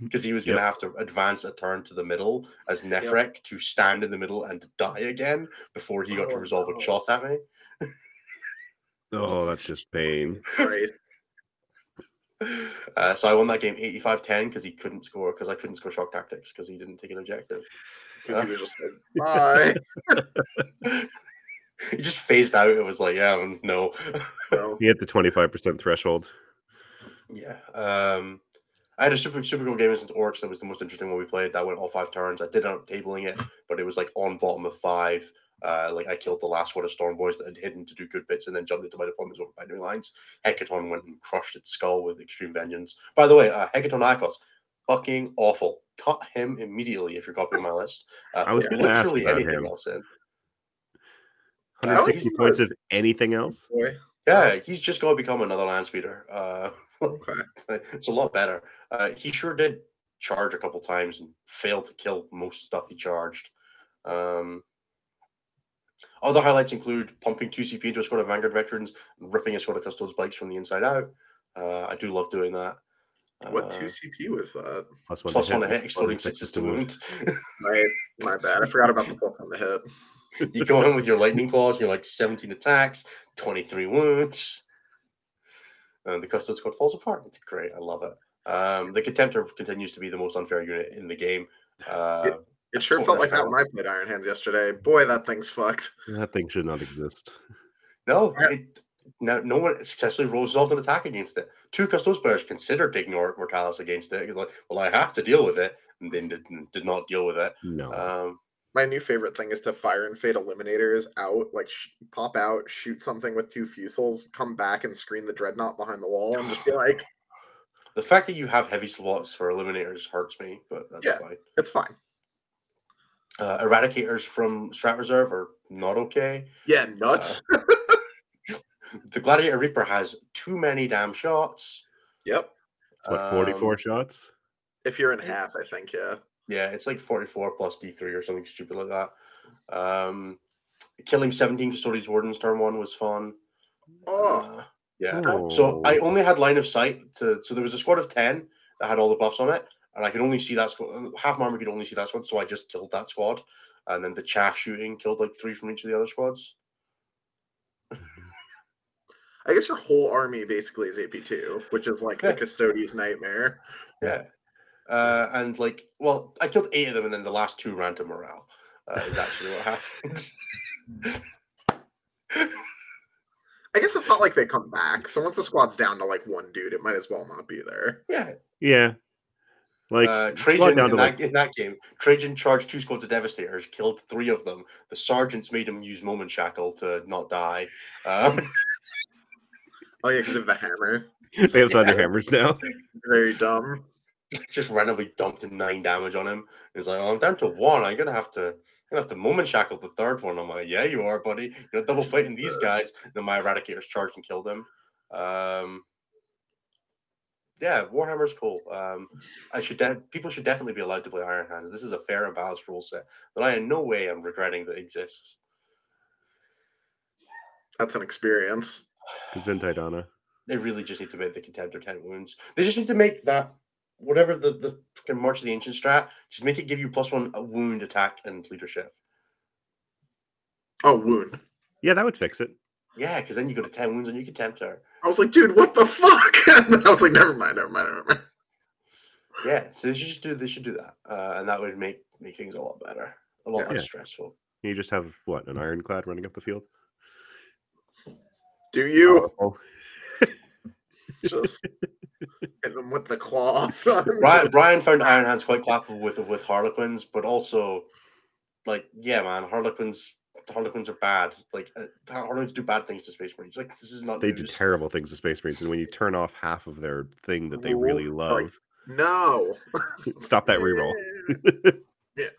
Because he was going to Yep. have to advance a turn to the middle as Nephrekh to stand in the middle and die again before he got to Oh, resolve no. a shot at me. Oh, that's just pain. Christ. Uh, so I won that game 85 10 because he couldn't score, because I couldn't score shock tactics because he didn't take an objective. 'Cause he was just like, bye. he just phased out. It was like, yeah, no. No. He hit the 25% threshold. yeah. Um, I had a super super cool game against Orks. That was the most interesting one we played. That went all five turns. I did end up tabling it, but it was like on bottom of five. Uh, like I killed the last one of Stormboyz that had hidden to do good bits, and then jumped into my opponent's over by new lines. Hecaton went and crushed its skull with extreme vengeance. By the way, uh, Hecaton Aiakos, fucking awful. Cut him immediately if you're copying my list. Uh, I was gonna ask literally about anything him. else in. 160 points good. of anything else. Yeah, he's just going to become another land speeder. Uh, Okay. it's a lot better. Uh, he sure did charge a couple times and failed to kill most stuff he charged. Um, other highlights include pumping 2 CP into a squad of Vanguard veterans and ripping a squad of Custodes bikes from the inside out. Uh, I do love doing that. What Uh, two CP was that? Plus one, plus to one to hit, hit, exploding sixes to wound. My my bad. I forgot about the plus on the hit. you go in with your lightning claws, and you're like 17 attacks, 23 wounds. And the custode squad falls apart. It's great. I love it. Um, the contemptor continues to be the most unfair unit in the game. Uh, It sure Oh, felt like that fine. when I played Iron Hands yesterday. Boy, that thing's fucked. That thing should not exist. no, it, no, no one successfully resolved an attack against it. Two custodes players considered taking Mortalis against it. It's like, well, I have to deal with it, and then did, did not deal with it. No. Um, My new favorite thing is to fire and fade eliminators out, like sh- pop out, shoot something with two fusils, come back and screen the dreadnought behind the wall, and just be like, the fact that you have heavy slots for eliminators hurts me, but that's Yeah. fine. it's fine. Uh, eradicators from Strat Reserve are not okay. Yeah, nuts. The Gladiator Reaper has too many damn shots. yep. It's what 44 um, shots? If you're in half, I think, yeah. Yeah, it's like 44 plus D3 or something stupid like that. Um, killing 17 Custodians Wardens turn one was fun. Oh, Uh, yeah. So I Oh. only had line of sight to. So there was a squad of 10 that had all the buffs on it, and I could only see that squad. Half my army could only see that squad, so I just killed that squad. And then the chaff shooting killed like three from each of the other squads. I guess your whole army basically is AP2, which is like Yeah. the custodian's nightmare. Yeah. Uh, and like, well, I killed eight of them, and then the last two ran to morale. Uh, is actually what happened. I guess it's not like they come back. So once the squad's down to like one dude, it might as well not be there. yeah. Yeah. Like, uh, Trajan in that, in that game, Trajan charged two squads of Devastators, killed three of them. The sergeants made him use Moment Shackle to not die. Um, Oh yeah, because of the hammer. they have thunder yeah. hammers now. Very dumb. just randomly dumped nine damage on him. He's like, oh, I'm down to one. I'm gonna have to. I'm gonna have to moment shackle the third one. I'm like, yeah, you are, buddy. You're double fighting these guys. Then my eradicators charged and killed him. Um, yeah, Warhammer's cool. Um, I should de- people should definitely be allowed to play Iron Hands. This is a fair and balanced rule set that I in no way am regretting that exists. That's an experience. Gesundheit, Donna. They really just need to make the contemptor ten wounds. They just need to make that whatever the the fucking March of the Ancient strat. Just make it give you plus one a wound, attack, and leadership. Oh, wound. Yeah, that would fix it. Yeah, because then you go to ten wounds and you can tempt her. I was like, dude, what the fuck? And then I was like, never mind, never mind, never mind. Yeah, so they should just do they should do that, uh, and that would make make things a lot better, a lot Yeah. less Yeah. stressful. You just have what an ironclad running up the field. Do you Oh, just hit them with the claws? son? Brian, Brian found Iron Hands quite clappable with with Harlequins, but also like yeah, man, Harlequins Harlequins are bad. Like uh, Harlequins do bad things to Space Marines. Like this is not they do terrible things to Space Marines, and when you turn off half of their thing that they really love, no. stop that reroll.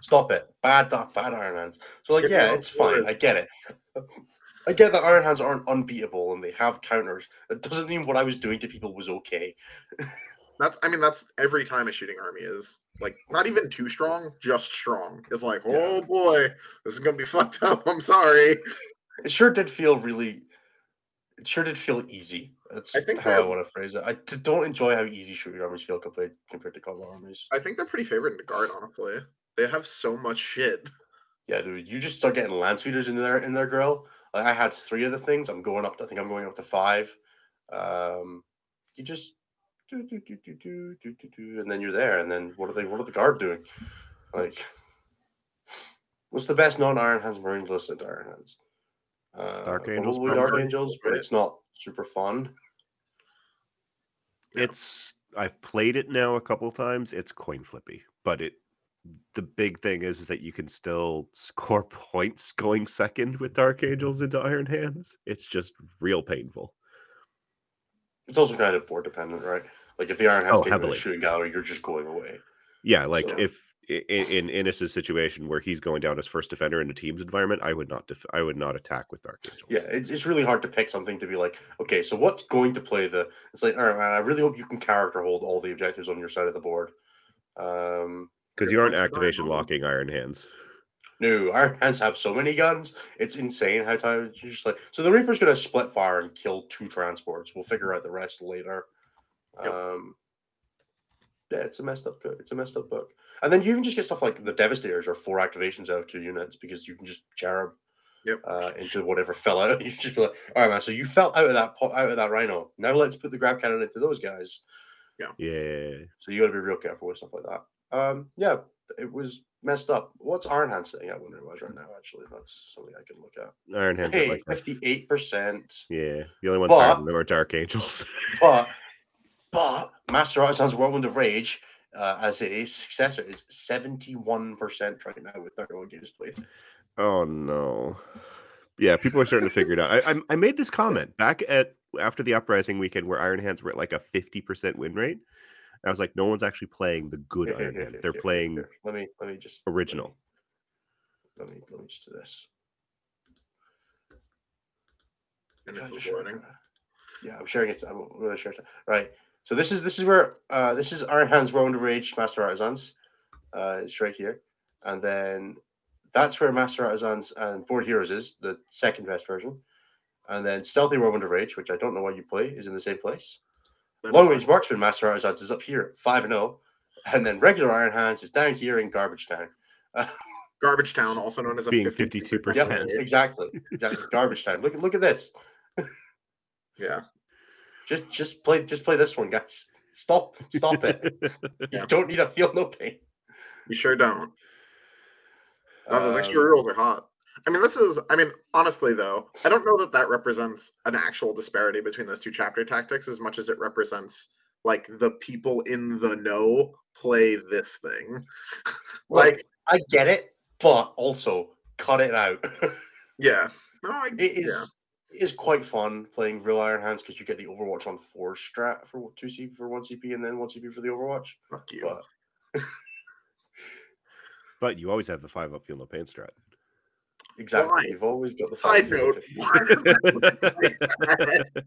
Stop it. Bad doc, bad Iron Hands. So like yeah, it's fine. I get it. I get that Iron Hands aren't unbeatable and they have counters. It doesn't mean what I was doing to people was okay. That's I mean that's every time a shooting army is like not even too strong, just strong. It's like, Yeah. oh boy, this is gonna be fucked up. I'm sorry. It sure did feel really. It sure did feel easy. That's I think how I want to phrase it. I d- don't enjoy how easy shooting armies feel compared compared to combat armies. I think they're pretty favored in the guard, honestly. They have so much shit. Yeah, dude, you just start getting land speeders in there in their grill. Like, I had three of the things. I'm going up. To, I think I'm going up to five. Um, you just do do do do do do do do, and then you're there. And then what are they? What are the guard doing? Like, what's the best non-Iron Hands Marines listed? Iron Hands. Uh, Dark Angels, probably Dark. Angels, but it's not super fun. It's I've played it now a couple times. It's coin flippy, but it the big thing is that you can still score points going second with Dark Angels into Iron Hands. It's just real painful. It's also kind of board dependent, right? Like if the Iron Hands Oh, get in a shooting gallery, you're just going away. Yeah, like So- if i- i- in Innes's situation where he's going down as first defender in a team's environment, I would not def- I would not attack with Dark Angels. Yeah, it, it's really hard to pick something to be like, okay, so what's going to play the? It's like, all right, man, I really hope you can character hold all the objectives on your side of the board. Um, because you aren't points for Dark activation locking Iron Hands. No, Iron Hands have so many guns, it's insane how time you're just like. So the Reaper's gonna split fire and kill two transports. We'll figure out the rest later. Yep. Um, yeah, it's a messed up. co- It's a messed up book. And then you even just get stuff like the Devastators are four activations out of two units because you can just cherub Yep. uh, into whatever fell out. You just be like, all right, man. So you fell out of that po- out of that Rhino. Now let's put the grav cannon into those guys. Yeah. Yeah. So you got to be real careful with stuff like that. Um, yeah, it was messed up. What's Iron Hand sitting at Wonder Wise right now? Actually, that's something I can look at. Iron Hands Hey, fifty-eight percent. Yeah. The only ones higher than them are Dark Angels. But but Master Artisan's Whirlwind of Rage uh, as a successor is seventy-one percent right now with thirty-one games played. Oh no. Yeah, people are starting to figure it out. I, I I made this comment back at after the uprising weekend where Iron Hands were at like a fifty percent win rate. I was like, no one's actually playing the good Here, here, Iron here, Hands. here, They're here, playing here. Let me let me just let me- original. Let me let me just do this. And this is share. Yeah, I'm sharing it. I'm going to share it. Right. So this is this is where uh this is Iron Hands Round of Rage Master Artisans. Uh it's right here. And then that's where Master Artisans and Board Heroes is, the second best version. And then Stealthy Whirlwind of Rage, which I don't know why you play, is in the same place. Then Long Range Marksman Master Artisans is up here, 5 and 0. And then regular Iron Hands is down here in Garbage Town. like Garbage Town, also known as a Being 52%. 52%. Yep, exactly. Exactly. Garbage Town. Look at look at this. Yeah. Just just play just play this one, guys. Stop stop it. You Yeah. don't need to feel no pain. You sure don't. Oh, those extra Um, rules are hot. I mean, this is. I mean, honestly, though, I don't know that that represents an actual disparity between those two chapter tactics as much as it represents like the people in the know play this thing. Well, like, I get it, but also cut it out. yeah, no, I, it is yeah. it is quite fun playing real Iron Hands because you get the Overwatch on four strat for two CP for one CP and then one CP for the Overwatch. Fuck you. But but you always have the five up feel no pain strat. Exactly, Why? you've always got the Side note. fifty. why does that look like that?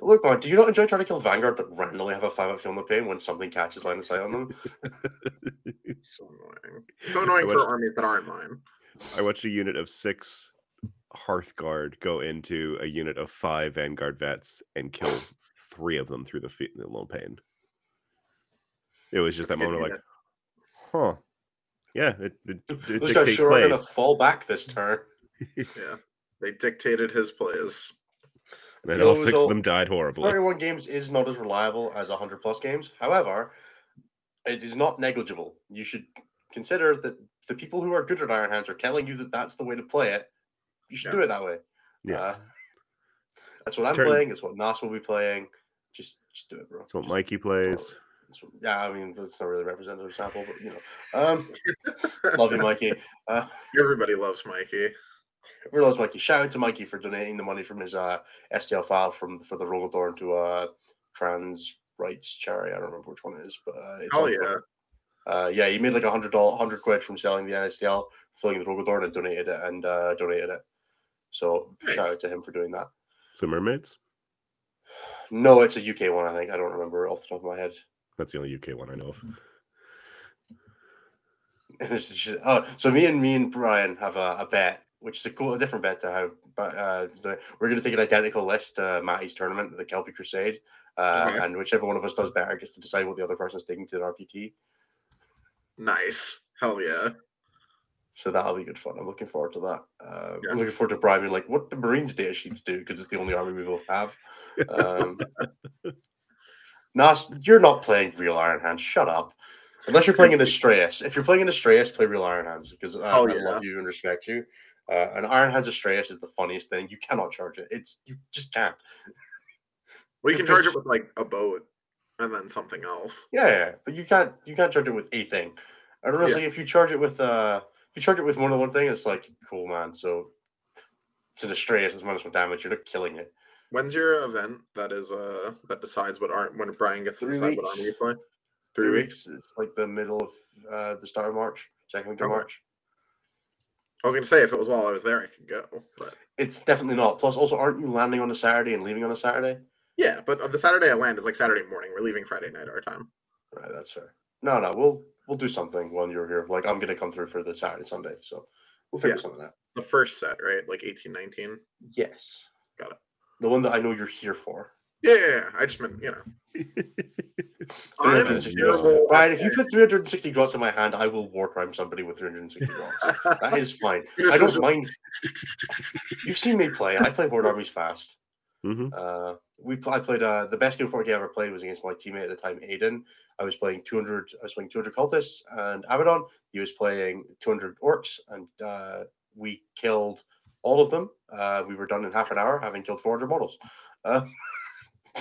Look, man, do you not enjoy trying to kill Vanguard that randomly have a five up field in the pain when something catches line of sight on them? So annoying. So annoying for armies that aren't mine. I watched a unit of six Hearthguard go into a unit of five Vanguard vets and kill three of them through the, fe- the lone pain. It was just That's that moment of like, huh. Yeah, it, it, it Those guys dictates sure are going to fall back this turn. Yeah. They dictated his plays. And then all six all- of them died horribly. 31 games is not as reliable as 100 plus games. However, it is not negligible. You should consider that the people who are good at Iron Hands are telling you that that's the way to play it. You should Yeah. do it that way. Yeah. Uh, that's what I'm Turn- playing. It's what Nas will be playing. Just, just do it, bro. That's what Just Mikey plays. That's what- yeah, I mean that's not really a representative sample, but you know, um, love you, Mikey. Uh, Everybody loves Mikey. we loves Mikey. Shout out to Mikey for donating the money from his uh, STL file from for the Rogal Dorn to uh, trans rights charity. I don't remember which one it is, but uh, it's Hell yeah. Uh, yeah, he made like a hundred dollar, hundred quid from selling the NSTL, filling the Rogal Dorn, and donated it and uh, donated it. So shout out to him for doing that. So mermaids. No, it's a UK one. I think I don't remember off the top of my head. That's the only UK one I know of. This is shit. oh, so me and me and Brian have a, a bet, which is a cool, a different bet to have. But uh, we're going to take an identical list to Matty's tournament, the Kelpie Crusade, uh, Okay. and whichever one of us does better gets to decide what the other person's taking to the RPT. Nice. Hell yeah. So that'll be good fun. I'm looking forward to that. Um, Yeah. I'm looking forward to Brian being like, "What the Marines data sheets do?" Because it's the only army we both have. Um, Nas, you're not playing real Iron Hands. Shut up. Unless you're playing in Astraeus. If you're playing in Astraeus, play real Iron Hands because I, Oh, I love you and respect you. Uh, and Iron Hands Astraeus is the funniest thing. You cannot charge it. It's you just can't. Well, you can charge it with like a boat and then something else. Yeah, yeah, but you can't you can't charge it with a thing. And honestly, if you charge it with uh if you charge it with more than one thing, it's like cool man. So it's an Astraeus, it's minus one damage, you're not killing it. When's your event that is uh that decides what arm when Brian gets to Three decide what weeks. army you play? Three weeks. It's like the middle of uh the start of March, second week of Okay. March. I was gonna say if it was while I was there, I could go. But It's definitely not. Plus, also, aren't you landing on a Saturday and leaving on a Saturday? yeah, but the Saturday I land is like Saturday morning. We're leaving Friday night our time. Right, that's fair. No, no, we'll we'll do something when you're here. Like I'm gonna come through for the Saturday, Sunday, so we'll figure Yeah. something out. The first set, right? Like eighteen, nineteen. Yes. Got it. The one that I know you're here for. Yeah, yeah, yeah. I just meant you know. I'm 360 grots. Brian, if you put 360 grots in my hand, I will war crime somebody with 360 grots. that. That is fine. I don't mind. You've seen me play. I play Horde armies fast. hmm Uh, we I played uh, the best game 4 game I ever played was against my teammate at the time, Aiden. I was playing 200. I was playing 200 cultists and Abaddon. He was playing 200 orks, and uh, we killed all of them. Uh, we were done in half an hour, having killed 400 models. Uh,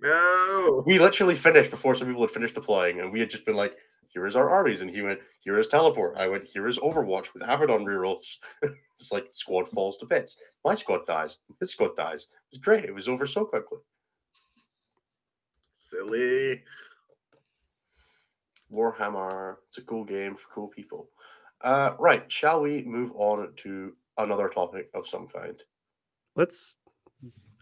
No. we literally finished before some people had finished deploying, and we had just been like, "Here is our armies," and he went, "Here is teleport." I went, "Here is Overwatch with Abaddon rerolls." it's like squad falls to bits. My squad dies. His squad dies. It was great. It was over so quickly. Silly. Warhammer. It's a cool game for cool people. Uh, right. Shall we move on to another topic of some kind? Let's.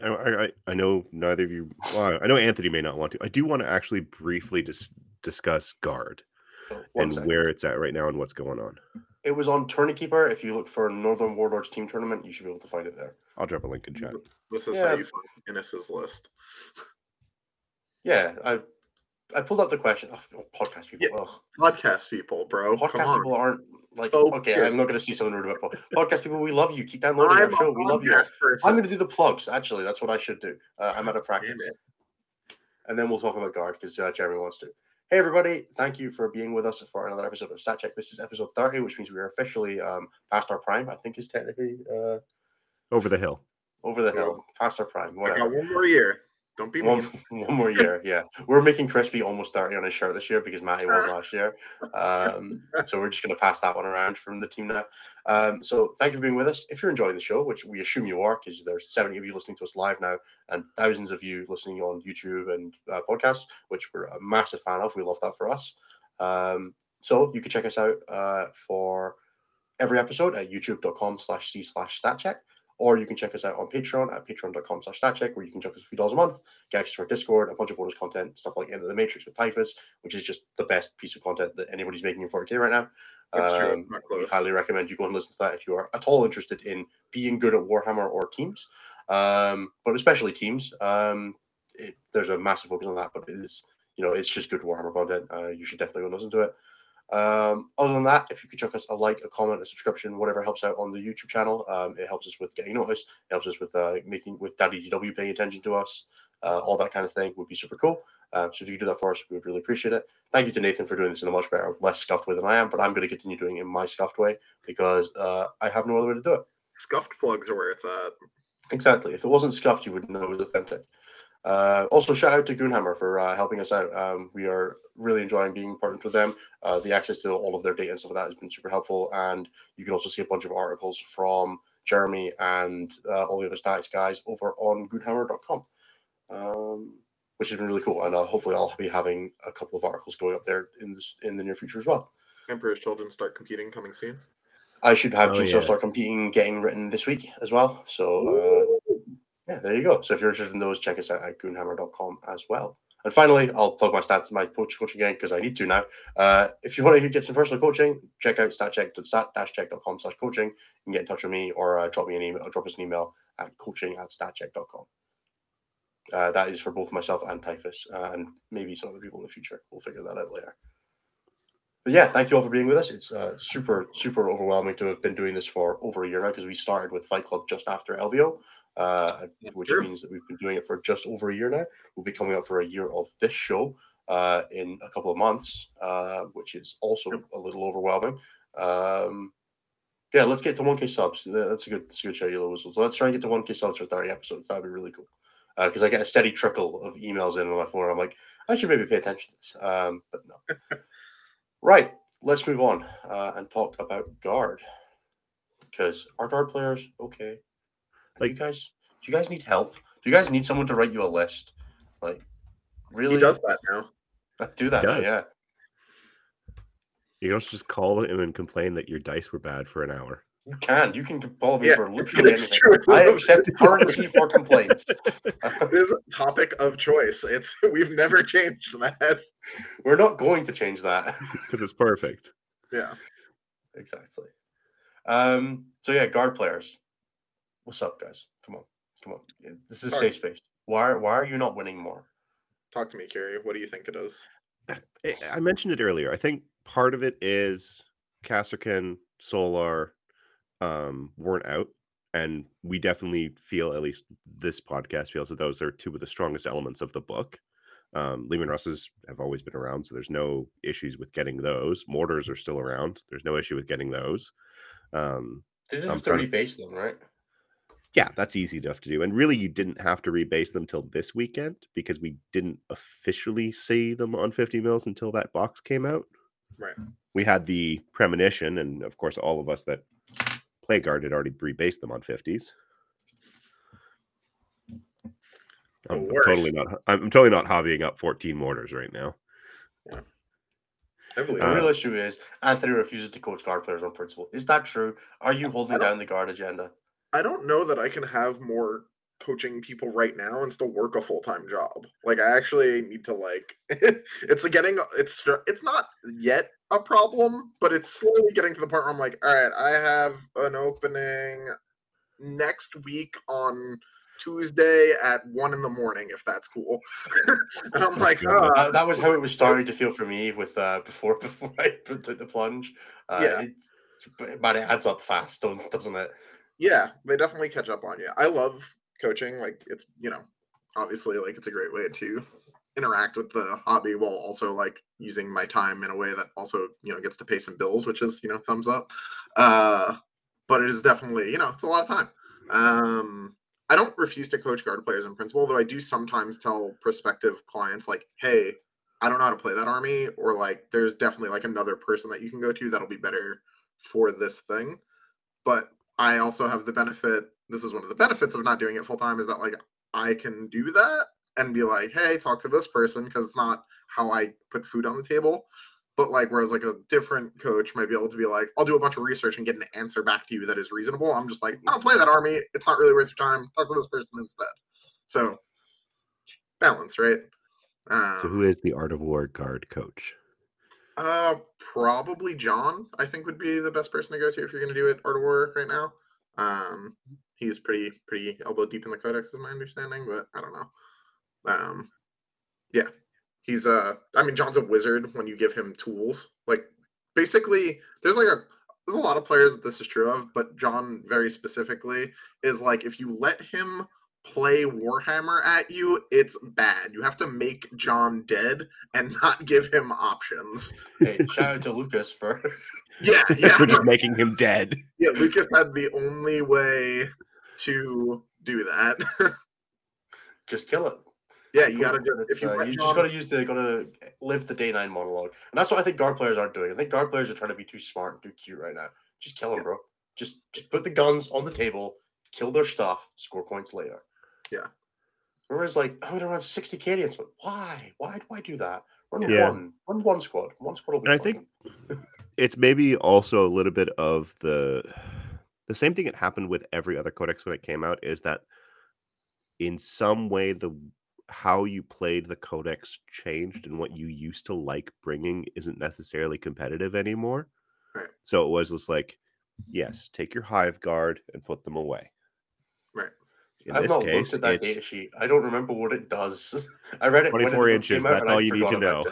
I, I, I- I know neither of you. Well, I know Anthony may not want to. I do want to actually briefly dis- discuss guard So, one and second. where it's at right now and what's going on. it was on Tourney Keeper. If you look for Northern Warlords team tournament, you should be able to find it there. I'll drop a link in chat. This is Yeah. how you find Innes's list. Yeah, I I pulled up the question. Oh, podcast people. Yeah. Ugh. Podcast people, bro. Come podcast on. people aren't like Oh, okay. yeah. I'm not going to see someone rude about pod- podcast people. We love you. Keep downloading I'm our show. We love you. person. I'm going to do the plugs. Actually, that's what I should do. Uh, I'm at a Damn practice, and then we'll talk about guard because uh, Jeremy wants to. Hey everybody! Thank you for being with us for another episode of Stat Check. This is episode 30, which means we are officially um, past our prime. I think is technically uh, Over the hill. over the hill, past our prime. I got one more year. Don't be One, one more year, yeah. We're making Crispy almost 30 on his shirt this year because Matty was last year. Um, so we're just going to pass that one around from the team now. Um, so thank you for being with us. If you're enjoying the show, which we assume you are, because there's 70 of you listening to us live now and thousands of you listening on YouTube and uh, podcasts, which we're a massive fan of. We love that for us. Um, so you can check us out uh, for every episode at youtube.com slash c slash stat check or you can check us out on Patreon at patreon.com slash statcheck, where you can check us a few dollars a month, get access to our Discord, a bunch of bonus content, stuff like End of the Matrix with Typhus, which is just the best piece of content that anybody's making in 4K right now. True. Um, Not we highly recommend you go and listen to that if you are at all interested in being good at Warhammer or teams, um, but especially teams. Um, it, there's a massive focus on that, but it is, you know, it's just good Warhammer content. Uh, you should definitely go and listen to it. Um, other than that, if you could chuck us a like, a comment, a subscription, whatever helps out on the YouTube channel, um, it helps us with getting noticed. It helps us with uh, making with Daddy GW paying attention to us. Uh, all that kind of thing would be super cool. Um, so if you could do that for us, we would really appreciate it. Thank you to Nathan for doing this in a much better, less scuffed way than I am. But I'm going to continue doing it in my scuffed way because uh, I have no other way to do it. Scuffed plugs are where it's at. Exactly. If it wasn't scuffed, you would know it was authentic. Uh, also, shout out to Goonhammer for uh, helping us out. Um, we are really enjoying being partnered with them. Uh, the access to all of their data and stuff like that has been super helpful. And you can also see a bunch of articles from Jeremy and uh, all the other stats guys over on goonhammer.com, um, which has been really cool. And uh, hopefully, I'll be having a couple of articles going up there in this, in the near future as well. Emperor's Children start competing coming soon. I should have Oh, GSO yeah. start competing, getting written this week as well. So uh, yeah, there you go. So if you're interested in those, check us out at goonhammer.com as well. And finally, I'll plug my stats, my coach coaching again because I need to now. Uh, if you want to get some personal coaching, check out statcheck.stat-check.com slash coaching. You can get in touch with me or uh, drop me an email, drop us an email at coaching at statcheck.com. Uh, that is for both myself and Typhus, uh, and maybe some other people in the future. We'll figure that out later. But yeah, thank you all for being with us. It's uh, super, super overwhelming to have been doing this for over a year now because we started with Fight Club just after LVO, uh, which true. means that we've been doing it for just over a year now. We'll be coming up for a year of this show uh, in a couple of months, uh, which is also a little overwhelming. Um, yeah, let's get to 1K subs. That's a good, that's a good show, Yellow Whistle. So let's try and get to 1K subs for 30 episodes. That'd be really cool. Because I get a steady trickle of emails in on my phone. I'm like, I should maybe pay attention to this. Um, but no. right, let's move on uh, and talk about guard. Because our guard players, okay. Like, you guys, do you guys need help? Do you guys need someone to write you a list? Like, really? He does that now. do that. now, yeah. You don't just call him and complain that your dice were bad for an hour. You can. You can call me Yeah, for literally It's anything. true. I accept currency for complaints. It is a topic of choice. It's we've never changed that. We're not going to change that. Because it's perfect. Yeah. exactly. Um, so yeah, guard players. What's up, guys? Come on, come on. Yeah, This is a Sorry. safe space. Why? Why are you not winning more? Talk to me, Carrie. What do you think it is? I- I mentioned it earlier. I think part of it is Kasrkin, Solar um, weren't out. And we definitely feel, at least this podcast feels, that those are two of the strongest elements of the book. Um, Leman Russes have always been around, so there's no issues with getting those. Mortars are still around. There's no issue with getting those. Um, They didn't have to- rebase them, right? yeah, that's easy enough to do. And really, you didn't have to rebase them till this weekend because we didn't officially see them on 50 mils until that box came out. Right. We had the premonition, and of course, all of us that play guard had already rebased them on 50s. I'm, I'm totally not. I'm totally not hobbying up 14 mortars right now. I believe The Uh, it. real issue is Anthony refuses to coach guard players on principle. Is that true? Are you holding down the guard agenda? I don't know that I can have more coaching people right now and still work a full time job. Like I actually need to like it's a getting it's it's not yet a problem, but it's slowly getting to the point where I'm like, all right, I have an opening next week on Tuesday at one in the morning, if that's cool. and I'm like, uh, Uh, that was how it was starting to feel for me with uh, before before I took the plunge. Uh, Yeah. it's, but but it adds up fast, doesn't doesn't it? yeah, they definitely catch up on you. I love coaching. Like it's you know, obviously like it's a great way to interact with the hobby while also like using my time in a way that also you know gets to pay some bills, which is you know thumbs up. Uh, but it is definitely you know it's a lot of time. Um, I don't refuse to coach guard players in principle, though I do sometimes tell prospective clients like, hey. I don't know how to play that army, or like, there's definitely like another person that you can go to that'll be better for this thing. But I also have the benefit. This is one of the benefits of not doing it full time is that like I can do that and be like, hey, talk to this person because it's not how I put food on the table. But like, whereas like a different coach might be able to be like, I'll do a bunch of research and get an answer back to you that is reasonable. I'm just like, I don't play that army. It's not really worth your time. Talk to this person instead. So balance, right? Um, So who is the Art of War guard coach? Uh, probably John. I think would be the best person to go to if you're going to do it Art of War right now. Um, he's pretty pretty elbow deep in the codex, is my understanding, but I don't know. Um, yeah, he's uh, I mean, John's a wizard when you give him tools. Like, basically, there's like a there's a lot of players that this is true of, but John very specifically is like if you let him play Warhammer at you, it's bad. You have to make John dead and not give him options. Hey, shout out to Lucas for Yeah, yeah. We're just making him dead. yeah, Lucas had the only way to do that. just kill it. Yeah, you gotta Cool. just if you, uh, you just gotta use the gotta live the day nine monologue, and that's what I think guard players aren't doing. I think guard players are trying to be too smart and too cute right now. Just kill them, bro. Just just put the guns on the table, kill their stuff, score points later. Yeah. Whereas like I'm gonna run 60 Canadians. but Why? Why do I do that? Run Yeah. one. Run one squad. One squad will be And I think it's maybe also a little bit of the the same thing that happened with every other codex when it came out is that in some way the how you played the codex changed and what you used to like bringing isn't necessarily competitive anymore Right. so it was just like yes take your hive guard and put them away Right. in I've this not case looked at that data sheet. I don't remember what it does. I read it. 24 book inches, that's I all you need to know.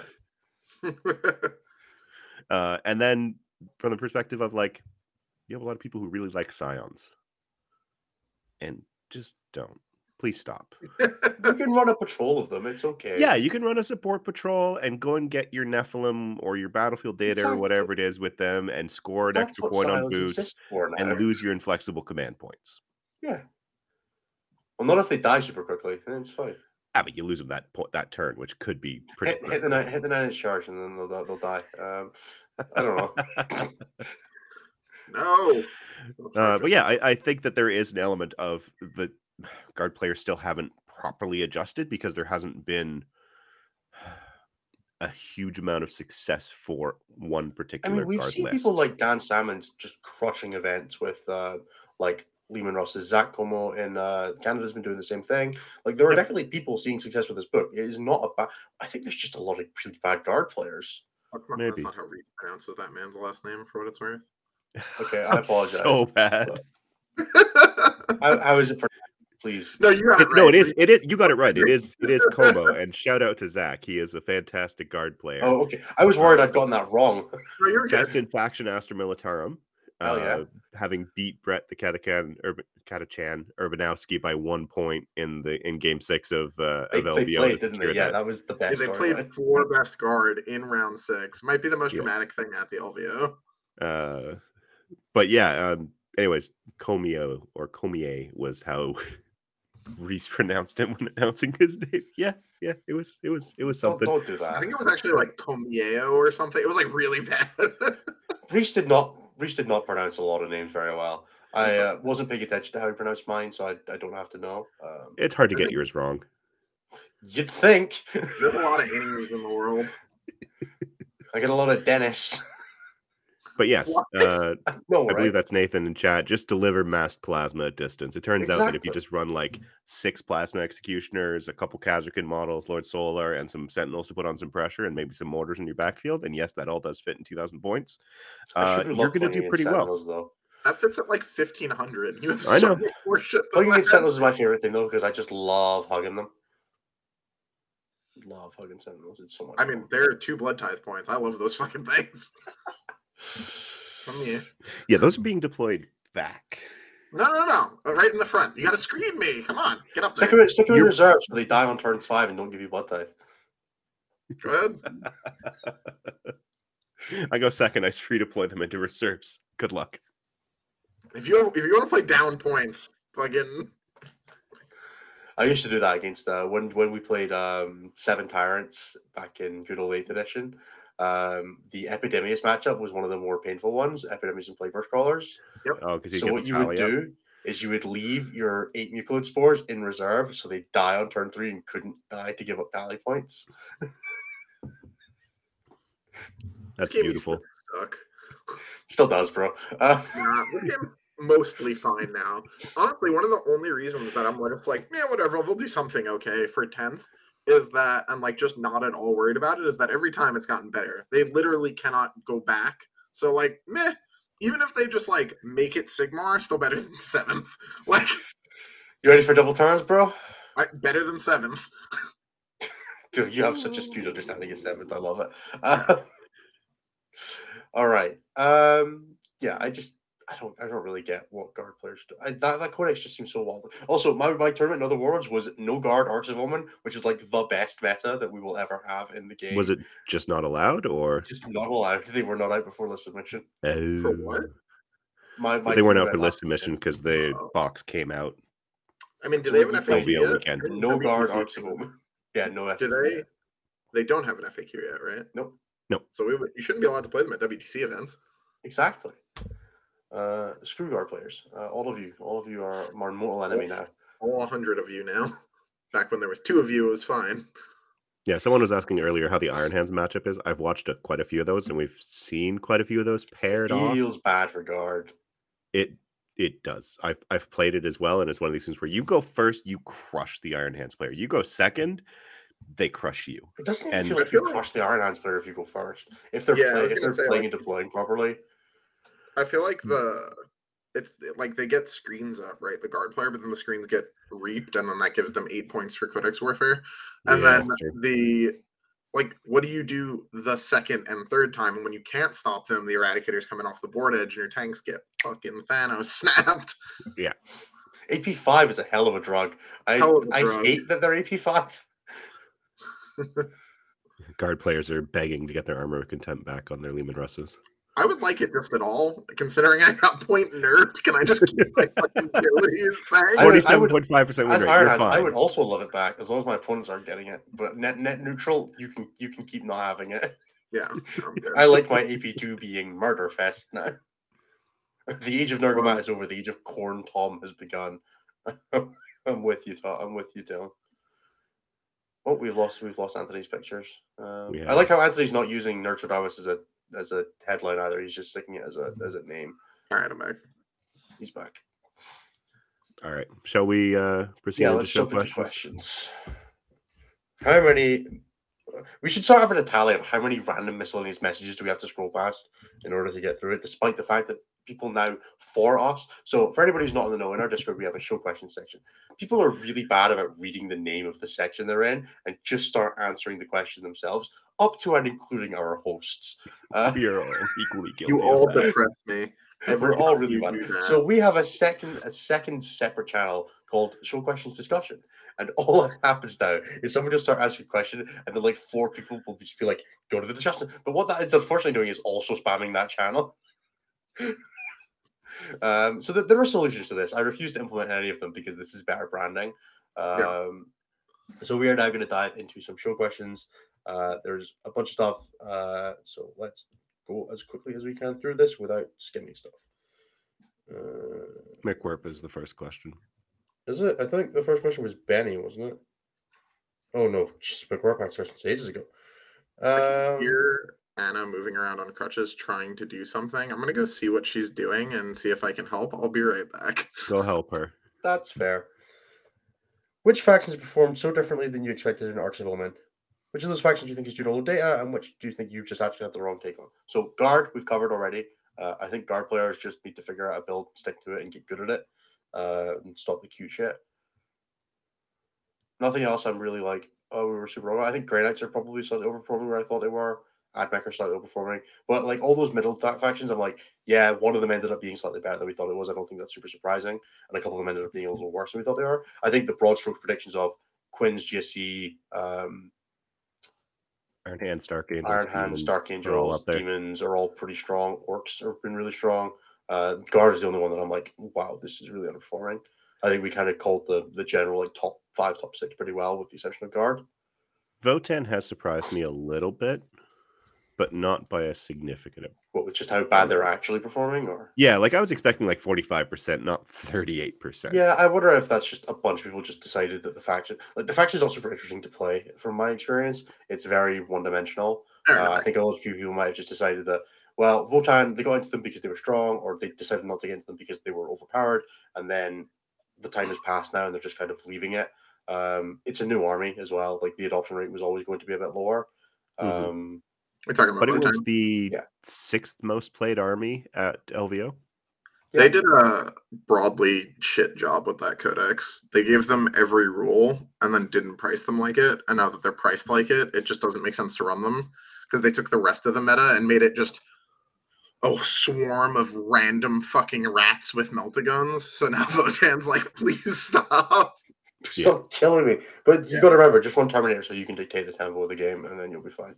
uh, and then from the perspective of like you have a lot of people who really like scions and just don't please stop You can run a patrol of them. It's okay. yeah you can run a support patrol and go and get your nephilim or your battlefield data or whatever it is with them and score an that's extra point on boots exists for now. and lose your inflexible command points Yeah. Well, not if they die super quickly. Then it's fine. ah, but you lose them that point that turn which could be pretty Hit, hit the nine, hit the nine inch charge, and then they'll, they'll they'll die. Um, I don't know. no. Uh, but yeah, I, I think that there is an element of the guard players still haven't properly adjusted because there hasn't been a huge amount of success for one particular. I mean, we've guard seen list. people like Dan Salmons just crushing events with uh, like Leman Russ's Zach Como in uh, Canada's been doing the same thing. Like there are Yep. definitely people seeing success with this book. It is not a bad. I think there's just a lot of really bad guard players. That's not, Maybe. that's not how Reed pronounces that man's last name for what it's worth. Okay, I apologize. So bad. How, how is it pronounced? Please. no, you got It- it no, right. it is. Reed. It is. You got it right. It is. It is Como. And shout out to Zach. He is a fantastic guard player. Oh, okay. I was worried I'd gotten that wrong. No, you're good. Best in faction Astra Militarum. Hell yeah. uh, having beat Brett the Catachan Urban Catachan Urbanowski by one point in the in game six of uh They, of they played, didn't they? Yeah, that. that was the Yeah, best. they storyline. played for best guard in round six. Might be the most Yeah. dramatic thing at the LVO. Uh, but yeah. Um. Anyways, Comio or Comier was how Reese pronounced him when announcing his name. Yeah, yeah. It was. It was. It was Don't, something. don't do that. I think it was actually like Comieo or something. It was like really bad. Reese did not. Reese did not pronounce a lot of names very well. I uh, wasn't paying attention to how he pronounced mine, so I, I don't have to know. Um, It's hard to get yours wrong. you'd think. There's a lot of enemies in the world. I get a lot of Dennis. But yes, uh, no, I right? believe that's Nathan in chat. Just deliver mass plasma at distance. It turns out that if you just run like six plasma executioners, a couple Kasrkin models, Lord Solar, and some sentinels to put on some pressure, and maybe some mortars in your backfield, and yes, that all does fit in 2,000 points. Uh, you're going to do pretty well. Though. That fits at like 1500. You have I so know. much more shit than Playing. Sentinels is my favorite thing though, because I just love hugging them. Love hugging Sentinels. It's so much. I mean, fun. there are two blood tithe points. I love those fucking things. From you. Yeah, those are being deployed back. No, no, no. Uh, Right in the front. You got to screen me. Come on. Get up stick there. them, in- stick them in reserve so they die on turn five and don't give you blood tithe. Go ahead. I go second. I free deploy them into reserves. Good luck. If you if you want to play down points, fucking I used to do that against uh, when when we played um, Seven Tyrants back in good old Eighth Edition. Um, the Epidemius matchup was one of the more painful ones. Epidemius and Plague Crawlers. Oh, So what you would up. do is you would leave your eight Mucolid spores in reserve, so they die on turn three and couldn't die to give up tally points. That's game used to beautiful. Suck. Still does, bro. Uh, Yeah, this game's mostly fine now. Honestly, one of the only reasons that I'm like, it's like, yeah, whatever, they'll do something okay for 10th is that I'm like just not at all worried about it. Is that every time it's gotten better, they literally cannot go back. So, like, meh, even if they just like make it Sigmar, still better than 7th. Like, you ready for double turns, bro? I, better than 7th. Dude, you have such a skewed understanding of seventh. I love it. Uh, all right. Um, yeah, I just I don't I don't really get what guard players do. I, that that codex just seems so wild. Also, my my tournament in other worlds was no guard Arks of Omen, which is like the best meta that we will ever have in the game. Was it just not allowed, or just not allowed? They were not out before the submission. Oh. For what? Oh. My, my they weren't out for list submission because the Oh. box came out. I mean, do they have an It'll FAQ a yet? weekend. Didn't No guard WTC Arks of? Omen. Yeah, no. Do they? yet. They don't have an FAQ yet, right? Nope. Nope. So we you shouldn't be allowed to play them at WTC events. Exactly. Uh, screw guard players. Uh, all of you, all of you are my mortal enemy now. All 100 of you now. Back when there was two of you, it was fine. Yeah, someone was asking earlier how the Iron Hands matchup is. I've watched a, quite a few of those, and we've seen quite a few of those paired off. Feels bad for guard. It it does. I've I've played it as well, and it's one of these things where you go first, you crush the Iron Hands player. You go second, they crush you. It doesn't even And- feel like you crush the Iron Hands player if you go first. If they're, Yeah, play, if they're say, playing like- and deploying properly. I feel Hmm. like the it's like they get screens up, right? The guard player, but then the screens get reaped, and then that gives them eight points for Codex Warfare. And Yeah, then the like, what do you do the second and third time? And when you can't stop them, the Eradicator's coming off the board edge, and your tanks get fucking Thanos snapped. Yeah. AP5 is a hell of a drug. I, Hell of a I drug. hate that they're AP5. Guard players are begging to get their armor of contempt back on their Leman Russes. I would like it just at all, considering I got point nerfed. Can I just keep my fucking abilities? I Thanks. would- Forty-seven point five percent win rate. Iron I would also love it back as long as my opponents aren't getting it. But net net neutral, you can you can keep not having it. Yeah, I'm good. I like my AP2 being murder fest now. The age of Nergomat is over. The age of Khorne Tom has begun. I'm with you, Tom. I'm with you, Dylan. Oh, we've lost we've lost Anthony's pictures. Um, We I like how Anthony's not using Nurtradamus as a as a headline either. He's just sticking it as a as a name. All right, I'm back. He's back. All right. Shall we uh proceed Yeah, let's show jump into questions? questions. How many? We should start having a tally of how many random miscellaneous messages do we have to scroll past in order to get through it, despite the fact that people now for us. So, for anybody who's not in the know, in our Discord, we have a show questions section. People are really bad about reading the name of the section they're in and just start answering the question themselves, up to and including our hosts. Uh, We are all equally guilty. You all that. depress me. Every we're all really you bad. So we have a second a second separate channel called Show Questions Discussion. And all that happens now is someone just start asking a question and then like four people will just be like, go to the discussion. But what that is unfortunately doing is also spamming that channel. um, so th- there are solutions to this. I refuse to implement any of them because this is better branding. Um, So we are now going to dive into some show questions. Uh, there's a bunch of stuff. Uh, so let's go as quickly as we can through this without skimming stuff. Uh, McWhirp is the first question. is it? I think the first question was Benny, wasn't it? Oh no, just McWorp answered questions ages ago. I can Um, hear Anna moving around on crutches trying to do something. I'm gonna go see what she's doing and see if I can help. I'll be right back. Go help her. that's fair. Which factions performed so differently than you expected in Arks of Omen? Which of those factions do you think is due to old data, and which do you think you've just actually had the wrong take on? So guard, we've covered already. Uh, I think guard players just need to figure out a build, stick to it, and get good at it, uh, and stop the cute shit. Nothing else. I'm really like, oh, we were super wrong. I think Grey Knights are probably slightly overperforming where I thought they were. Admech slightly overperforming, but like all those middle fa- factions, I'm like, yeah, one of them ended up being slightly better than we thought it was. I don't think that's super surprising, and a couple of them ended up being a little worse than we thought they were. I think the broad stroke predictions of Quinn's GSC, um, Iron Hand, Dark Angels, Iron Hand, Demons, Dark they're all Angels, there. Demons are all pretty strong. Orks have been really strong. Uh, Guard is the only one that I'm like, wow, this is really underperforming. I think we kind of called the the general like top five, top six pretty well, with the exception of Guard. Votann has surprised me a little bit, but not by a significant. Amount. What with just how bad they're actually performing, or Yeah, like I was expecting like forty five percent, not thirty eight percent. yeah, I wonder if that's just a bunch of people just decided that the faction, like the faction is also super interesting to play. From my experience, it's very one dimensional. Uh, I think a lot of people might have just decided that, well, Votann, they got into them because they were strong, or they decided not to get into them because they were overpowered, and then the time has passed now and they're just kind of leaving it. Um, it's a new army as well. Like the adoption rate was always going to be a bit lower. Mhm. Um, We're talking about But it Votann. was the Yeah. sixth most played army at LVO. They did a broadly shit job with that codex. They gave them every rule and then didn't price them like it. And now that they're priced like it, it just doesn't make sense to run them because they took the rest of the meta and made it just a swarm of random fucking rats with meltaguns. So now Votann's like, please stop. Stop killing me. But you Yeah. got to remember, just one Terminator so you can dictate the tempo of the game, and then you'll be fine.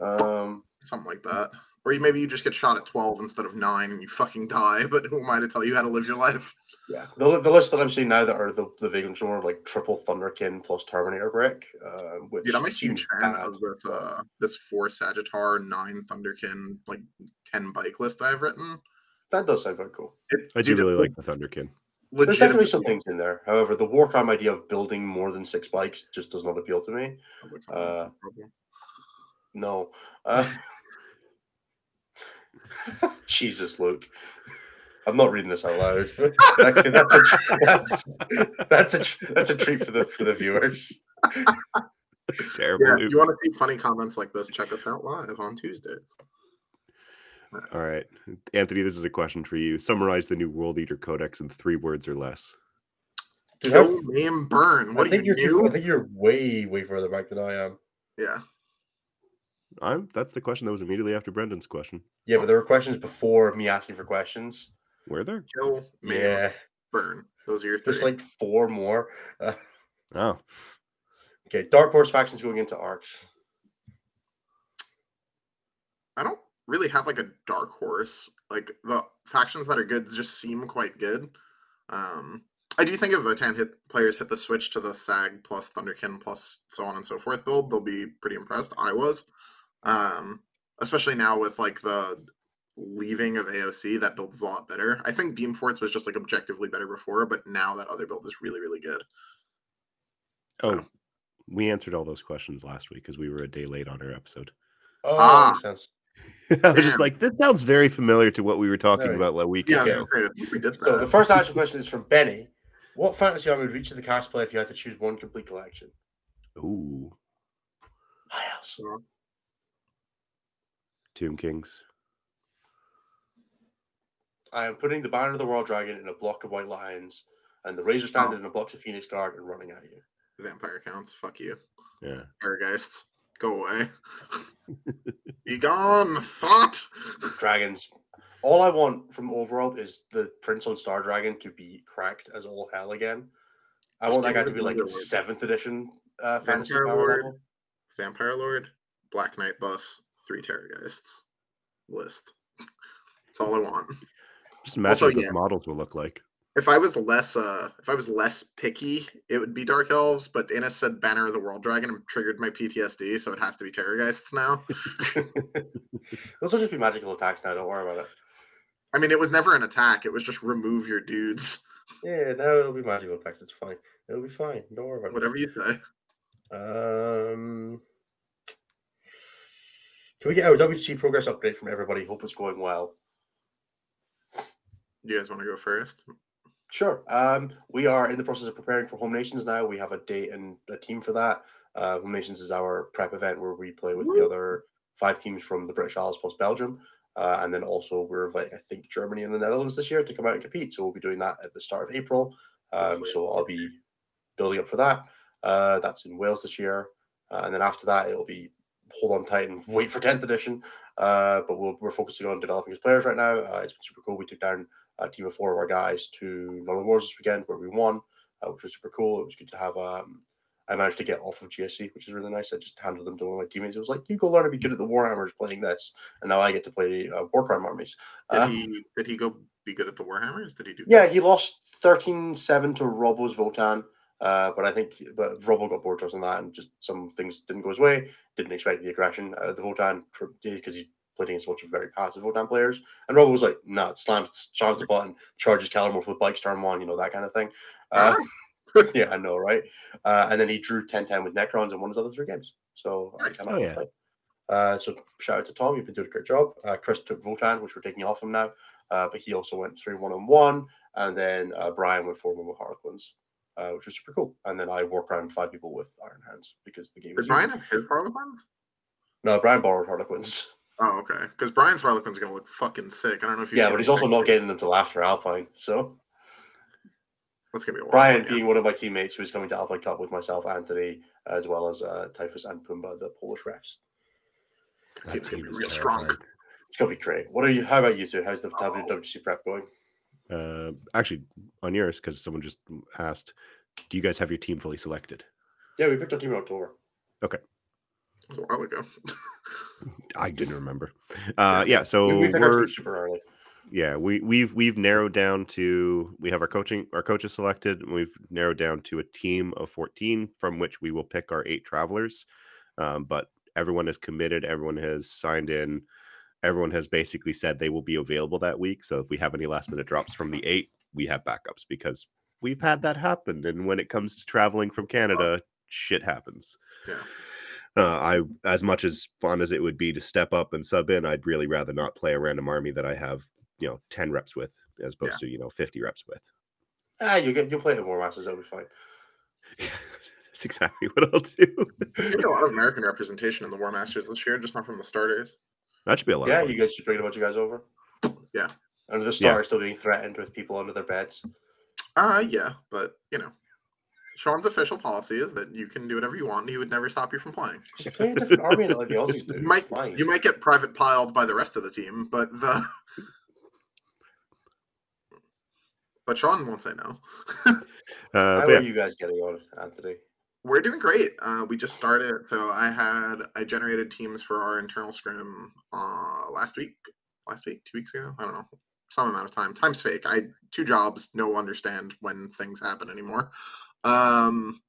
Um, Something like that. Or you, maybe you just get shot at 12 instead of 9 and you fucking die, but who am I to tell you how to live your life? yeah, the, the list that I'm seeing now that are the the Vagrant are like triple Thunderkyn plus Terminator brick, uh, which Dude, I'm a seems huge fan bad. of this uh this four Sagitaur, nine Thunderkyn, like ten bike list I've written. That does sound quite cool. It, I do dude, really it like the Thunderkyn. There's definitely some things in there. However, the Warcrime idea of building more than six bikes just does not appeal to me. sounds like something that's uh, a problem. No. Uh, Jesus, Luke. I'm not reading this out loud. okay, that's a that's that's a that's a treat for the for the viewers. Terrible. Yeah, if you want to see funny comments like this, check us out live on Tuesdays. All right, Anthony. This is a question for you. Summarize the new World Eater Codex in three words or less. Dude, Kill, name, burn. I What do think you you're too, I think you're way way further back than I am. Yeah. I'm. That's the question that was immediately after Brendan's question. Yeah, but there were questions before me asking for questions. Were there? Kill, man, Yeah, burn. Those are your three. there's like four more. Uh, Oh, okay, Dark Horse factions going into Arks. I don't really have like a dark horse. Like the factions that are good just seem quite good. Um, I do think if Votann hit players hit the switch to the SAG plus Thunderkyn plus so on and so forth build, they'll be pretty impressed. I was, um, especially now with like the leaving of AOC, that build is a lot better. I think Beam Forts was just like objectively better before, but now that other build is really really good. oh. We answered all those questions last week because we were a day late on our episode. Oh, Ah. makes sense. I was just like, this sounds very familiar to what we were talking Very- about a week Yeah, ago. okay, we did So the first actual question is from Benny. What fantasy army would reach the cast play if you had to choose one complete collection? Ooh, High House. Tomb Kings. I am putting the Banner of the World Dragon in a block of White Lions and the Razor Standard in a block of Phoenix Guard and running at you. Vampire counts. Fuck you. Yeah. Parageists, go away. Be gone, thought. Dragons. All I want from Old World is the Prince on Star Dragon to be cracked as all hell again. I Just want that guy to be like Underlord. seventh edition uh, fantasy Vampire power Lord. level. Vampire Lord, Black Knight Bus, three Terrorgeists. List. That's all I want. Just imagine Also, what those yeah. models will look like. If I was less uh if I was less picky, it would be Dark Elves, but Innes said Banner of the World Dragon and triggered my PTSD, so it has to be Terrorgeists now. Those will just be magical attacks now. Don't worry about it. I mean, it was never an attack, it was just remove your dudes. Yeah, no, it'll be magical attacks. It's fine. It'll be fine. Don't worry about it. Whatever you say. Um, can we get our WC progress update from everybody? Hope it's going well. You guys want to go first? Sure. Um, we are in the process of preparing for Home Nations now. We have a date and a team for that. Uh, Home Nations is our prep event where we play with the other five teams from the British Isles plus Belgium. Uh, and then also we're inviting, I think, Germany and the Netherlands this year to come out and compete. So we'll be doing that at the start of April. Um, so I'll be building up for that. Uh, that's in Wales this year. Uh, and then after that, it'll be hold on tight and wait for 10th edition. Uh, but we'll, we're focusing on developing as players right now. Uh, it's been super cool. We took down a team of four of our guys to Northern Wars this weekend where we won, uh, which was super cool. It was good to have. Um, I managed to get off of GSC, which is really nice. I just handed them to one of my teammates. It was like, you go learn to be good at the Warhammers playing this, and now I get to play uh, Warcrime armies. Did Uh, he did he go be good at the Warhammers? Did he do yeah, he lost 13-7 to Robo's Votann. Uh, but I think but Robo got bored on that, and just some things didn't go his way. Didn't expect the aggression out of the Votann because he played against a bunch of very passive Votann players. And Robo was like, "No, it slams, slams the button, charges Calamorph with Bike Storm one, you know that kind of thing." Uh, yeah, I know, right? Uh, and then he drew 10-10 with Necrons and won his other three games. So Nice. Oh, yeah. Uh, so shout out to Tom, you've been doing a great job. Uh, Chris took Votann, which we're taking off him now, uh, but he also went three one on one, and then uh, Brian went four one with Harlequins, uh, which was super cool. And then I work around five people with Iron Hands because the game Did is Brian have his Harlequins? no Brian borrowed Harlequins. Oh, okay. Because Brian's Harlequins are gonna look fucking sick. I don't know if you. Yeah, but he's also not getting them till after Alpine. So That's gonna be a while. Brian yeah. being one of my teammates who's coming to Alpine Cup with myself, Anthony, as well as uh, Typhus and Pumba, the Polish refs. That team's gonna be real strong. It's gonna be great. What are you? How about you two? How's the WWC prep going? Uh, actually, on yours, because someone just asked, do you guys have your team fully selected? Yeah, we picked our team in October. It was a while ago. I didn't remember. Uh, yeah, so we, we we're super early. yeah we we've we've narrowed down to we have our coaching our coaches selected. and We've narrowed down to a team of fourteen from which we will pick our eight travelers. Um, but everyone is committed. Everyone has signed in. Everyone has basically said they will be available that week. So if we have any last minute drops from the eight, we have backups because we've had that happen. And when it comes to traveling from Canada, shit happens. Yeah. Uh, I, as much as fun as it would be to step up and sub in, I'd really rather not play a random army that I have, you know, ten reps with, as opposed Yeah. to you know fifty reps with. Ah, you get you'll play the War Masters. That'll be fine. That's exactly what I'll do. There's a lot of American representation in the War Masters this year, just not from the starters. That should be a lot. Yeah, of you guys just bringing a bunch of guys over. Yeah. Under the Yeah. star still being threatened with people under their beds. Uh yeah, but you know. Sean's official policy is that you can do whatever you want and he would never stop you from playing. Just play a different army like the Aussies do. You might fine. you might get private piled by the rest of the team, but the but Sean won't say no. Uh, How yeah, are you guys getting on, Anthony? We're doing great. Uh, we just started, so I had I generated teams for our internal scrim uh, last week, last week, two weeks ago. I don't know, some amount of time. Time's fake. I two jobs. No understand when things happen anymore. Um,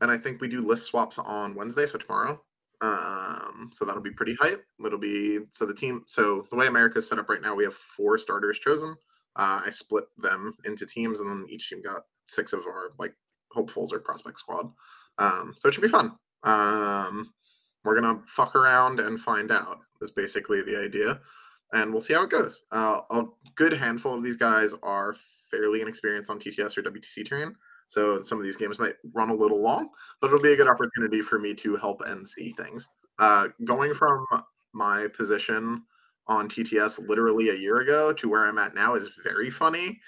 and I think we do list swaps on Wednesday, so tomorrow. Um, so that'll be pretty hype. It'll be so the team. So the way America's set up right now, we have four starters chosen. Uh, I split them into teams, and then each team got six of our like hopefuls or prospect squad. Um, so it should be fun. Um, we're gonna fuck around and find out. Is basically the idea, and we'll see how it goes. Uh, a good handful of these guys are fairly inexperienced on TTS or WTC terrain, so some of these games might run a little long, but it'll be a good opportunity for me to help and see things. Uh, going from my position on TTS literally a year ago to where I'm at now is very funny.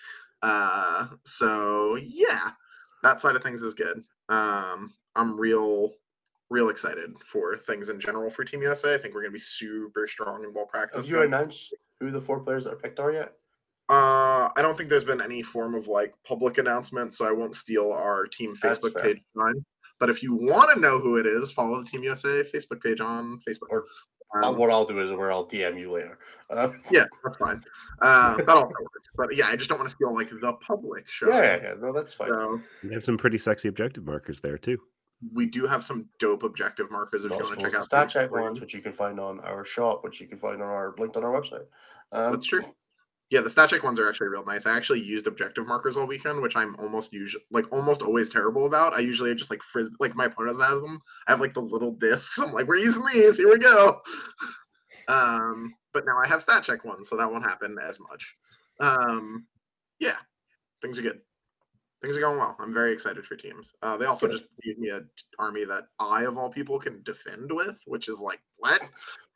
Uh, so yeah, that side of things is good. Um, I'm real, real excited for things in general for Team USA. I think we're gonna be super strong and well practice. Have you announced who the four players that are picked are yet? Uh, I don't think there's been any form of like public announcement, so I won't steal our team Facebook page. Line. But if you want to know who it is, follow the Team USA Facebook page on Facebook. Or- Um, what I'll do is where I'll DM you later. Uh, yeah, that's fine. Uh, that also works. But yeah, I just don't want to steal like the public show. yeah, yeah, yeah, no, that's fine. So we have some pretty sexy objective markers there too. we do have some dope objective markers if Not you want to check out. stat check Team ones, which you can find on our shop, which you can find on our linked on our website. Um, That's true. Yeah, the stat check ones are actually real nice. I actually used objective markers all weekend, which I'm almost usually like almost always terrible about. I usually just like frizz like my opponent has them. I have like the little discs. I'm like, we're using these. Here we go. Um, but now I have stat check ones, so that won't happen as much. Um, yeah, things are good. Things are going well. I'm very excited for teams. Uh, they also Good. just gave me an army that I of all people can defend with, which is like what?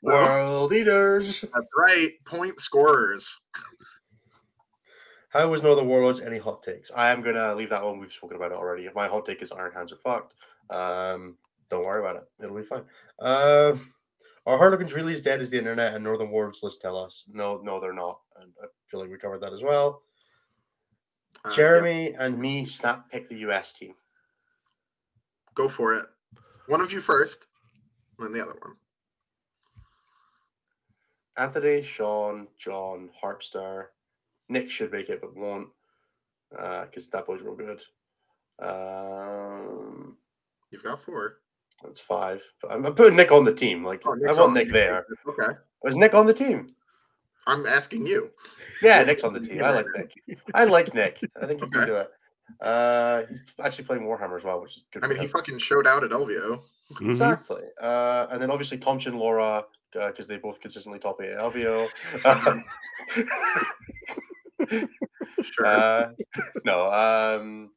World Eaters. that's right, point scorers. How was Northern Warlords? Any hot takes? I am gonna leave that one. We've spoken about it already. If My hot take is Iron Hands are fucked. Um, don't worry about it. It'll be fine. Um, are Harlequins really as dead as the internet and Northern Warlords lists tell us? No, no, they're not. And I feel like we covered that as well. Uh, yeah, Jeremy and me snap pick the US team. go for it. One of you first, and then the other one. Anthony, Sean, John, Harpster. Nick should make it, but won't because that boy's real good. Um, You've got four. that's five. I'm, I'm putting Nick on the team. Like Oh, I want the Nick there. Okay. Was Nick on the team? I'm asking you. Yeah, Nick's on the team. I like Nick. I like Nick. I think he can do it. Uh, he's actually playing Warhammer as well, which is good. I for mean, he fucking showed out at LVO. Mhm. Exactly. Uh, and then obviously Thompson, Laura, because they both consistently top eight LVO. Um, Sure. uh, no, um,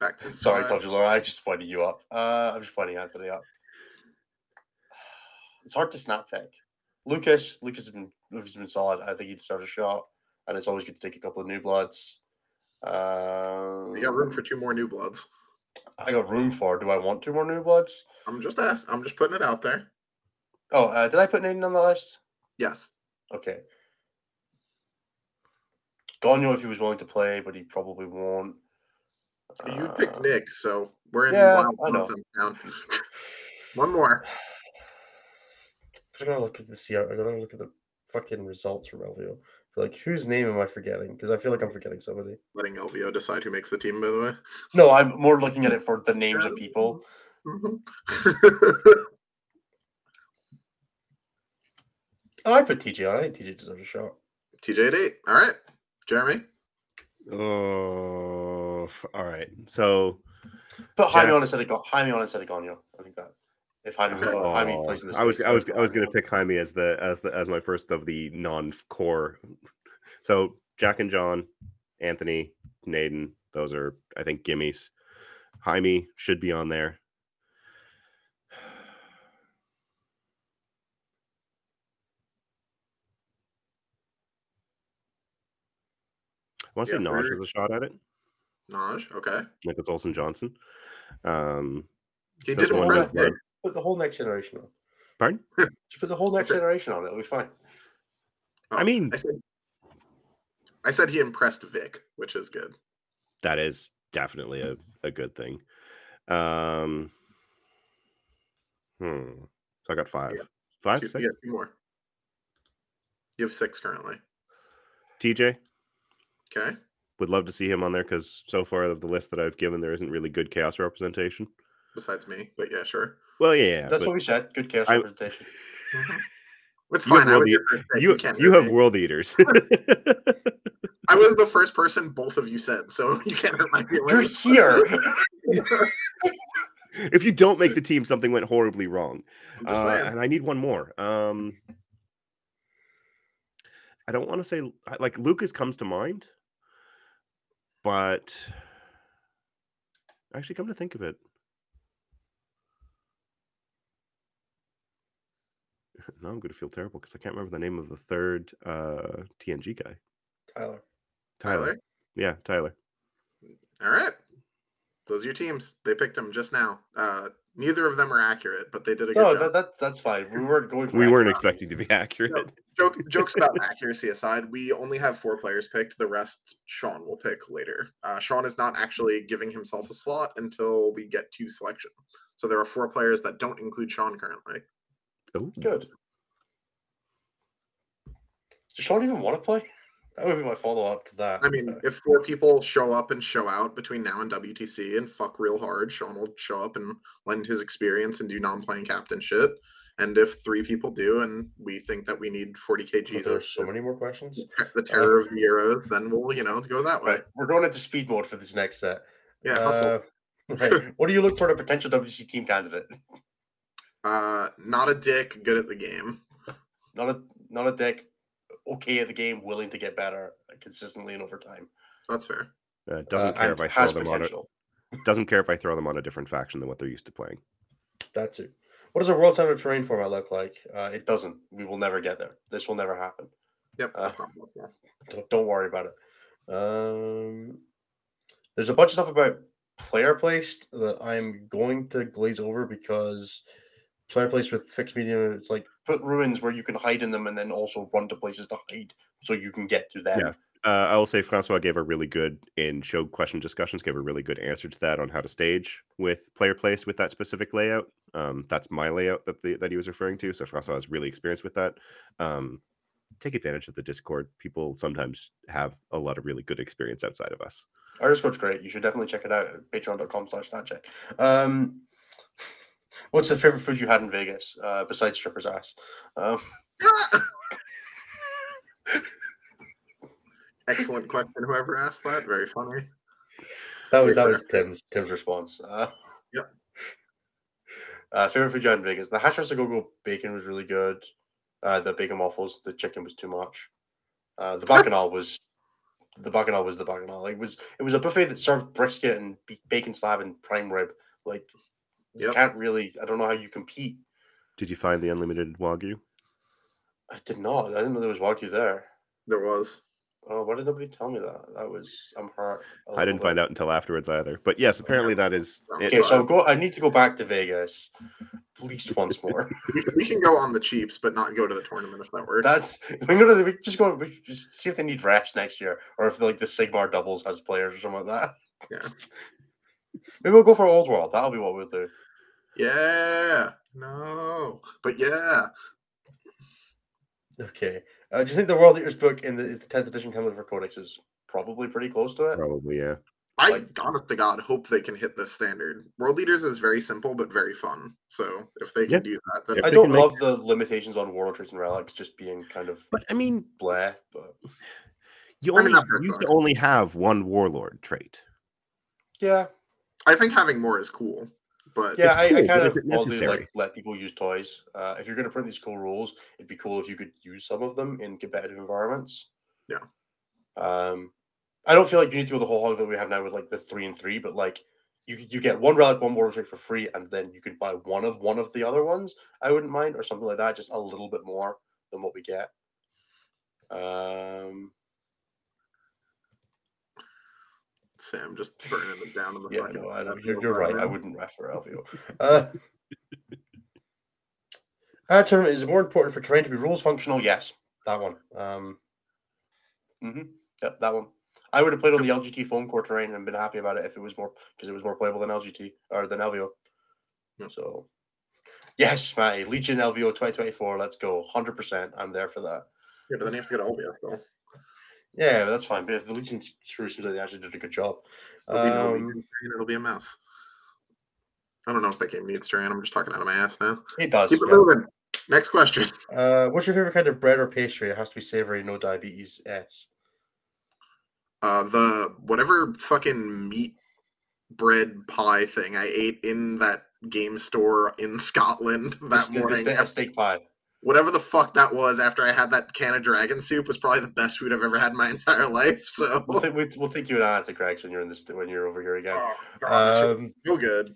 Back to sorry, side. Thompson, Laura. I just pointed you up. Uh, I'm just pointing Anthony up. It's hard to snap pick. Lucas, Lucas has been Lucas has been solid. I think he deserves a shot, and it's always good to take a couple of new bloods. Um, You got room for two more new bloods. I got room for. Do I want two more new bloods? I'm just asking. I'm just putting it out there. Oh, uh, did I put Nathan on the list? Yes. Okay. Gagno if he was willing to play, but he probably won't. You picked Uh, Nick, so we're in yeah, wild I know. town. One more. I gotta look at the CR. I gotta look at the fucking results from LVO. Like, whose name am I forgetting? Because I feel like I'm forgetting somebody. Letting LVO decide who makes the team, by the way. No, I'm more looking at it for the names of people. Mhm. Oh, I put TJ on. I think TJ deserves a shot. TJ at eight. All right. Jeremy. Oh, all right. So Put Jaime Jack- on instead of Ga- Jaime on instead of Gagno. I think that if Jaime, Okay. Jaime Oh, plays in this, I was I was I was going to pick Jaime as the as the as my first of the non-core. So Jack and John, Anthony, Naden, those are I think gimmies. Jaime should be on there. I want to Yeah, say Naj has a shot at it, Naj. Okay. like it's Olsen Johnson. Um, He did impress blood. Put the whole next generation on. pardon? Just put the whole next That's it. generation on. It'll be fine. I mean, I said. I said he impressed Vic, which is good. that is definitely a, a good thing. Um, hmm. So I got five. Yeah. Five, Two, six? yeah, two more. You have six currently. TJ, Okay. would love to see him on there because so far of the list that I've given, there isn't really good chaos representation. Besides me, but yeah, sure. Well, yeah, yeah. That's but what we said. Good chaos I- representation. It's You have fine. World was, eat- your you, can't you have world eaters. I was the first person both of you said, so you can't hurt my You're here. if you don't make the team, something went horribly wrong. I'm Uh, and I need one more. Um, I don't want to say like Lucas comes to mind, but actually, come to think of it, now I'm going to feel terrible because I can't remember the name of the third uh, TNG guy. Tyler. Tyler. Yeah, Tyler. All right. Those are your teams. They picked them just now. Uh, neither of them are accurate, but they did a good No, job. that, that's that's fine. We weren't going for We weren't expecting to be accurate. Joke, jokes about accuracy aside, we only have four players picked. The rest, Sean will pick later. Uh, Sean is not actually giving himself a slot until we get to selection. So there are four players that don't include Sean currently. Oh, Good. Does Sean even want to play? That would be my follow up to that. I mean, if four people show up and show out between now and WTC and fuck real hard, Sean will show up and lend his experience and do non-playing captain shit. And if three people do, and we think that we need 40k Jesus, there's so many more questions. the terror of the Euros, then we'll, you know, go that way. Right, we're going into speed mode for this next set. Yeah, hustle. Uh, right. What do you look for in a potential WC team candidate? Uh, not a dick, good at the game. Not a not a dick, okay at the game, willing to get better consistently and over time. That's fair. uh, doesn't Uh, care and if I throw has them on it. potential. Doesn't care if I throw them on a different faction than what they're used to playing. That's it. What does a world center terrain format look like? Uh, it doesn't. We will never get there. This will never happen. Yep. Uh, that's not possible. Don't, don't worry about it. Um, there's a bunch of stuff about player placed that I'm going to glaze over because player place with fixed medium, it's like put ruins where you can hide in them and then also run to places to hide so you can get to them. Yeah. Uh, I will say Francois gave a really good in show question discussions, gave a really good answer to that on how to stage with player place with that specific layout. Um, that's my layout that the, that he was referring to. So Francois has really experienced with that. Um, take advantage of the Discord. People sometimes have a lot of really good experience outside of us. Our Discord's great. You should definitely check it out at patreon.com slash check. Um, what's the favorite food you had in Vegas uh, besides stripper's ass? Um, Excellent question. Whoever asked that, very funny. that was that was Tim's Tim's response. Uh, Yep. Uh, favorite food in Vegas. The hash roast go bacon was really good. Uh, the bacon waffles, the chicken was too much. Uh, the bacchanal was the bacchanal was the bacchanal. It was it was a buffet that served brisket and bacon slab and prime rib. Like you Yep. can't really. I don't know how you compete. Did you find the unlimited wagyu? I did not. I didn't know there was wagyu there. There was. Oh, why did nobody tell me that? That was I'm hurt. I didn't bit. find out until afterwards either. But yes, apparently that is. it- Okay, so I'm go. I need to go back to Vegas, at least once more. We, we can go on the cheaps, but not go to the tournament if that works. That's we go to the, we just go. We just see if they need reps next year, or if like the Sigmar doubles has players or something like that. Yeah. Maybe we'll go for Old World. That'll be what we'll do. yeah. No. But yeah. Okay. Uh, do you think the World Eaters book in the is the tenth edition coming for Codex is probably pretty close to it? Probably, yeah. I Like- honest to God hope they can hit this standard. World Leaders is very simple but very fun. So if they can Yeah. do that, then I don't can make- love the limitations on World Traits and Relics just being kind of But I mean, bleh. But you I mean, only used to only have one warlord trait. yeah, I think having more is cool. But yeah, It's I, I kind of is it want to necessary? like let people use toys. Uh, if you're going to print these cool rules, it'd be cool if you could use some of them in competitive environments. Yeah. Um, I don't feel like you need to go the whole hog that we have now with like the three and three, but like you you get one relic, one mortal trick for free, and then you can buy one of one of the other ones. I wouldn't mind, or something like that, just a little bit more than what we get. Um, Sam just burning it down in the yeah, fucking no, I that you're, you're right. I wouldn't ref for LVO. Uh, uh, tournament is it more important for terrain to be rules functional. Yes, that one. Um, mm-hmm. Yep, that one. I would have played on the LGT foam core terrain and been happy about it if it was more because it was more playable than LGT or than LVO. Yeah. So, yes, my Legion LVO 2024. Let's go. 100%. I'm there for that. Yeah, but then you have to go to though. Yeah, that's fine. But if the Legion sure seems like they actually did a good job. It'll be, no Um, it'll be a mess. I don't know if that game needs terrain. I'm just talking out of my ass now. it does. Keep it yeah. moving. Next question. Uh, what's your favorite kind of bread or pastry? It has to be savory, no diabetes. S. Uh, the whatever fucking meat bread pie thing I ate in that game store in Scotland The that the morning. ste- a steak pie. Whatever the fuck that was after I had that can of dragon soup was probably the best food I've ever had in my entire life. So, We'll, take, we'll, we'll take you and Anna to Greggs when you're in this when you're over here again. oh, God, that shit was Um, so good.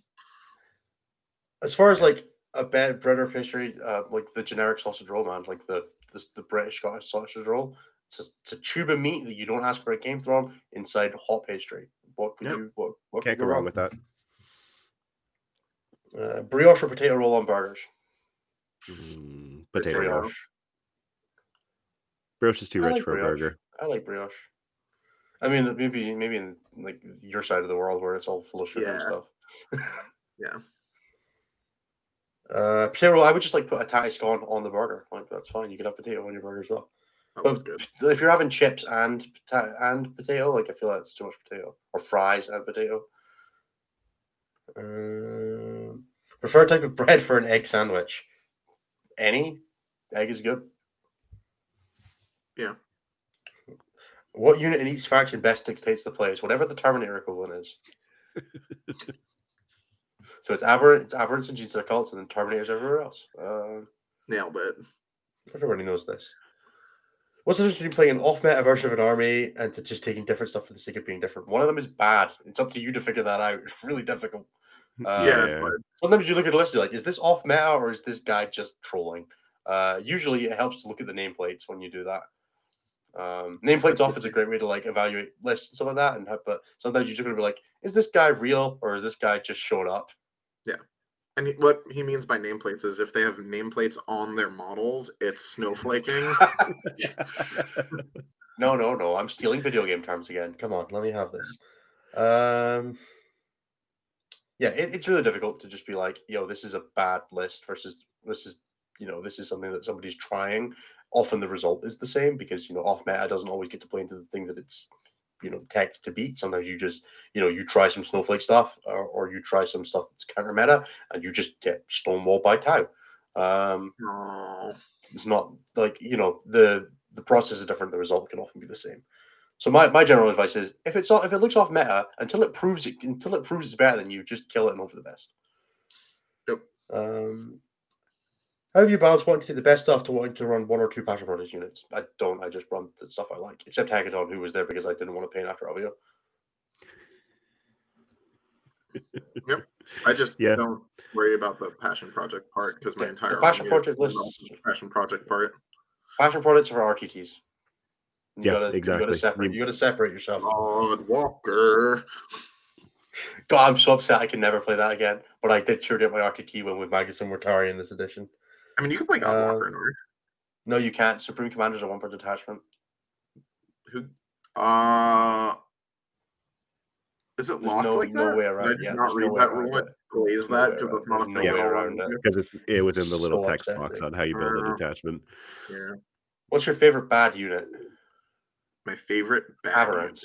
as far as like a bad bread or pastry, uh, like the generic sausage roll, man, like the the, the British Scottish sausage roll. It's a, it's a tube of meat that you don't ask where it came from inside hot pastry. What could Yep. you what what Can't could go wrong with that. Uh, brioche or potato roll on burgers. Mm, Potato. potato. Brioche. Brioche. Brioche is too I rich like for a burger. I like brioche. I mean, maybe maybe in like your side of the world where it's all full of sugar and stuff. Yeah. Uh, potato. I would just like put a tatty scone on the burger. Like that's fine. You can have potato on your burger as well. That But good. if you're having chips and pota- and potato, like I feel like it's too much potato, or fries and potato. Um, preferred type of bread for an egg sandwich. Any egg is good. Yeah. What unit in each faction best dictates the plays? Whatever the Terminator equivalent is. so it's aberrant, it's aberrants and Jesus cults, and then Terminators everywhere else. Um, Nailed it. Everybody knows this. What's the difference between playing an off-meta version of an army and to just taking different stuff for the sake of being different? One of them is bad. It's up to you to figure that out. It's really difficult. Uh, yeah, yeah. Sometimes you look at a list, you're like, is this off-meta or is this guy just trolling? Uh, usually, it helps to look at the nameplates when you do that. Um, nameplates off is a great way to like evaluate lists and stuff like that. And have, but sometimes you're just gonna be like, is this guy real or is this guy just showed up? Yeah. And what he means by nameplates is if they have nameplates on their models, it's snowflaking. No, no, no. I'm stealing video game terms again. Come on, let me have this. Um, yeah, it, it's really difficult to just be like, yo, this is a bad list versus this is, you know, this is something that somebody's trying. Often the result is the same because you know off meta doesn't always get to play into the thing that it's, you know, tech to beat. Sometimes you just, you know, you try some snowflake stuff or, or you try some stuff that's counter meta and you just get stonewalled by Tau. Um, it's not like you know the the process is different. The result can often be the same. So my, my general advice is if it's all, if it looks off meta until it proves it until it proves it's better than you, just kill it and hope for the best. Yep. Um, how have you balanced wanting to take the best stuff to wanting to run one or two Passion Projects units? I don't. I just run the stuff I like, except Hecaton, who was there because I didn't want to paint after LVO. Yep. I just Yeah. don't worry about the passion project part because my The- the entire passion project developed lists- in the passion project part. Passion Projects are for RTTs. You Yeah, gotta, You exactly. gotta separate. You gotta separate yourself. God Walker. God, I'm so upset. I can never play that again. But I did sure get my RTT one with Magus and Mortari in this edition. I mean, you can play God Uh, Walker in Ork. No, you can't. Supreme Commander's a one-part detachment. Who? Uh, is it There's locked no- like no that? way Did around- I just yeah, not there's no read way that around rule. it. It no that way because around- that's not a there's no thing. way at all. around it. because it, it was in the little So text box on how you build a detachment. Yeah. What's your favorite bad unit? My favorite bad Aberrants.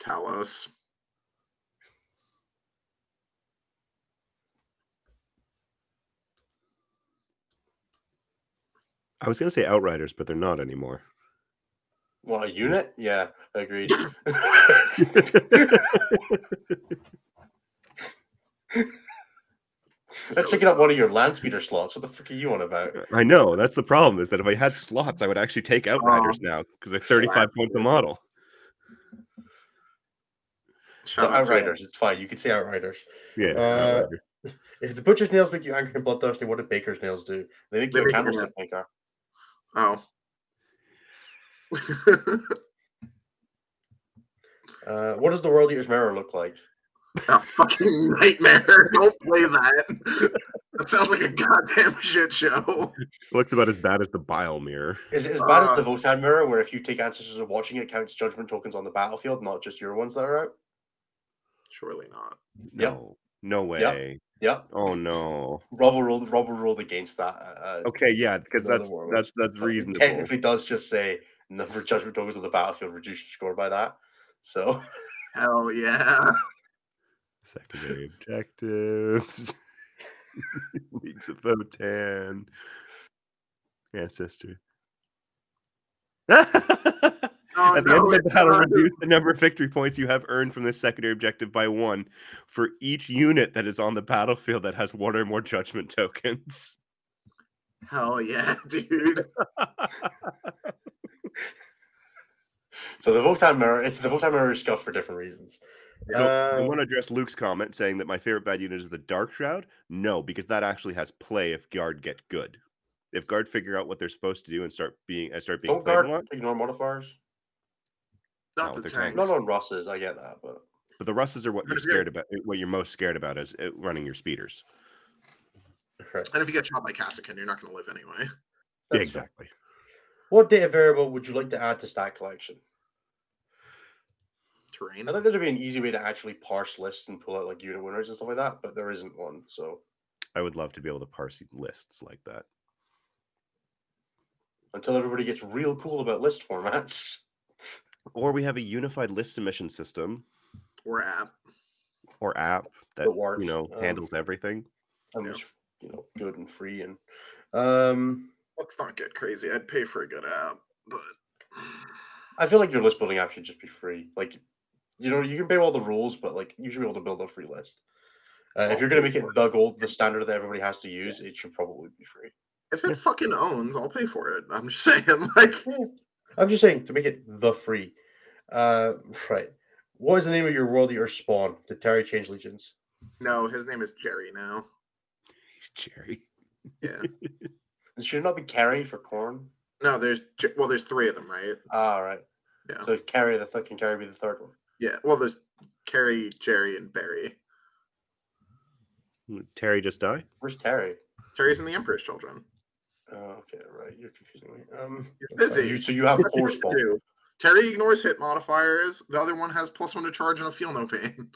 Talos. I was going to say Outriders, but they're not anymore. Well, a unit? Yeah, agreed. That's So taking up one of your land speeder slots. What the fuck are you on about? I know that's the problem. Is that if I had slots, I would actually take Outriders now because they're 35 points a model. So shout out to- Outriders, it's fine. You can say Outriders. Yeah, Uh, Outriders. If the butcher's nails make you angry and bloodthirsty, what do baker's nails do? They make They you a candlestick maker. Oh. Uh, what does the world eater's mirror look like? A fucking nightmare. Don't play that. That sounds like a goddamn shit show. looks about as bad as the Bile Mirror. Is it as bad as Uh, the Votann mirror, where if you take ancestors of watching it, counts judgment tokens on the battlefield, not just your ones that are out? Surely not. Yep. No, no way. Yep. Oh no. Rob will roll. Rob will ruled against that. Uh, Okay, yeah, because No, the that's war that's that's but it reasonable. Technically, does just say number of judgment tokens on the battlefield reduce your score by that. So Hell yeah. Secondary objectives. Leagues of Votann. Ancestor. Oh, At the end of the it battle, does. reduce the number of victory points you have earned from this secondary objective by one for each unit that is on the battlefield that has one or more judgment tokens. Hell yeah, dude. so the Votann mirror. It's the Votann mirror is scuffed for different reasons. So I Uh, want to address Luke's comment saying that my favorite bad unit is the Dark Shroud. No, because that actually has play if guard get good. If guard figure out what they're supposed to do and start being and start being don't guard a lot. ignore modifiers. Not No, the they're tanks. Not on Russes. I get that, but But the Russes are what you're scared about. What you're most scared about is uh, running your speeders. right. And if you get shot by Kasrkin, you're not going to live anyway. Yeah, That's fair. exactly. What data variable would you like to add to stat collection? Terrain. I think there'd be an easy way to actually parse lists and pull out like unit winners and stuff like that, but there isn't one. So I would love to be able to parse lists like that. until everybody gets real cool about list formats, Or we have a unified list submission system Or app. or app that That you know um, handles everything. and Yeah. was you know good and free and um Let's not get crazy. I'd pay for a good app, but I feel like your list building app should just be free. Like you know, you can pay all the rules, but like you should be able to build a free list. Uh, if you're gonna make it the gold, the standard that everybody has to use, it should probably be free. if it fucking owns, I'll pay for it. I'm just saying, like, I'm just saying to make it the free. Uh, right. What is the name of your world eater spawn? Did Terry change legions? no, his name is Jerry now. He's Jerry. Yeah. Should it not be carry for Khorne? No, there's well, there's three of them, right? Ah, right. Yeah. So carry the th- can carry be the third one. Yeah. Well, there's Carrie, Jerry, and Barry. Terry just died. Where's Terry? Terry's in the Emperor's Children. Oh, okay, right. You're confusing me. Um, You're that's fine. busy. You, so you have What four did you spawns. do? Terry ignores hit modifiers. The other one has plus one to charge and a feel no pain.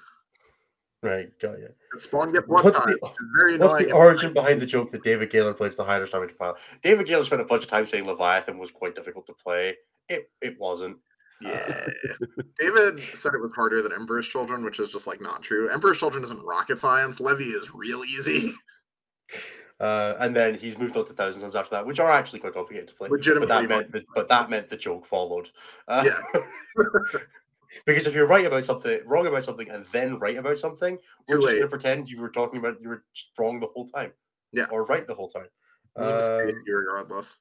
Right, got you. And Spawn get blood What's time. the- very What's annoying. the origin behind the joke that David Gaylor plays the higher damage pile? David Gaylor spent a bunch of time saying Leviathan was quite difficult to play. It it wasn't. Yeah. David said it was harder than Emperor's Children, which is just like not true. Emperor's Children isn't rocket science. Levy is real easy. Uh, and then he's moved on to Thousand Sons after that, which are actually quite complicated to play. But Legitimately that meant that, but that meant the joke followed. Uh, Yeah. Because if you're right about something, wrong about something, and then right about something, we're Too just late. to pretend you were talking about you were wrong the whole time. Yeah. Or right the whole time. Um, regardless.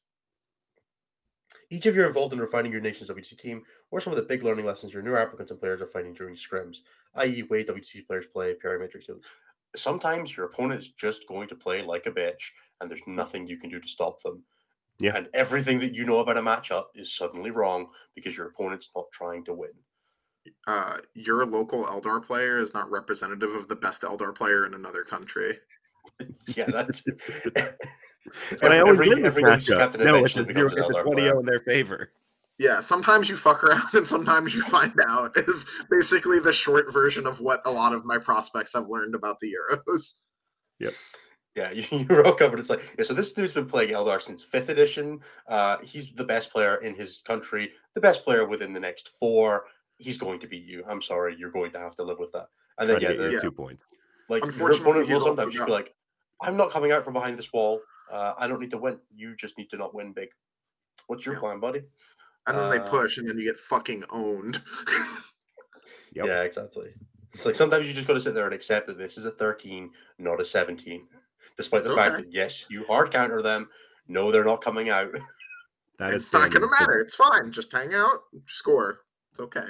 Each of you are involved in refining your nation's WTC team. What are some of the big learning lessons your new applicants and players are finding during scrims, i.e., way WTC players play, parametrics? Sometimes your opponent is just going to play like a bitch, and there's nothing you can do to stop them. Yeah. And everything that you know about a matchup is suddenly wrong because your opponent's not trying to win. Uh, your local Eldar player is not representative of the best Eldar player in another country. yeah, that's. But I always win this every WTC matchup. captain No, it's eventually a becomes zero an to Eldar 20 player. in their favor. Yeah, sometimes you fuck around and sometimes you find out is basically the short version of what a lot of my prospects have learned about the Euros. Yep. Yeah, you, you rock up and it's like, yeah, so this dude's been playing Eldar since fifth edition. Uh, he's the best player in his country, the best player within the next four. He's going to beat you. I'm sorry, you're going to have to live with that. And then yeah, get the, yeah. two points. like your Unfortunately, opponent he's will sometimes be like, I'm not coming out from behind this wall. Uh, I don't need to win. You just need to not win big. What's your Yeah. plan, buddy? And then they Uh, push and then you get fucking owned. Yep. Yeah, exactly. It's like sometimes you just got to sit there and accept that this is a 13, not a 17. Despite It's the fact that yes, you hard counter them. No, they're not coming out. That is it's not going to matter. It's fine. Just hang out, score. It's okay.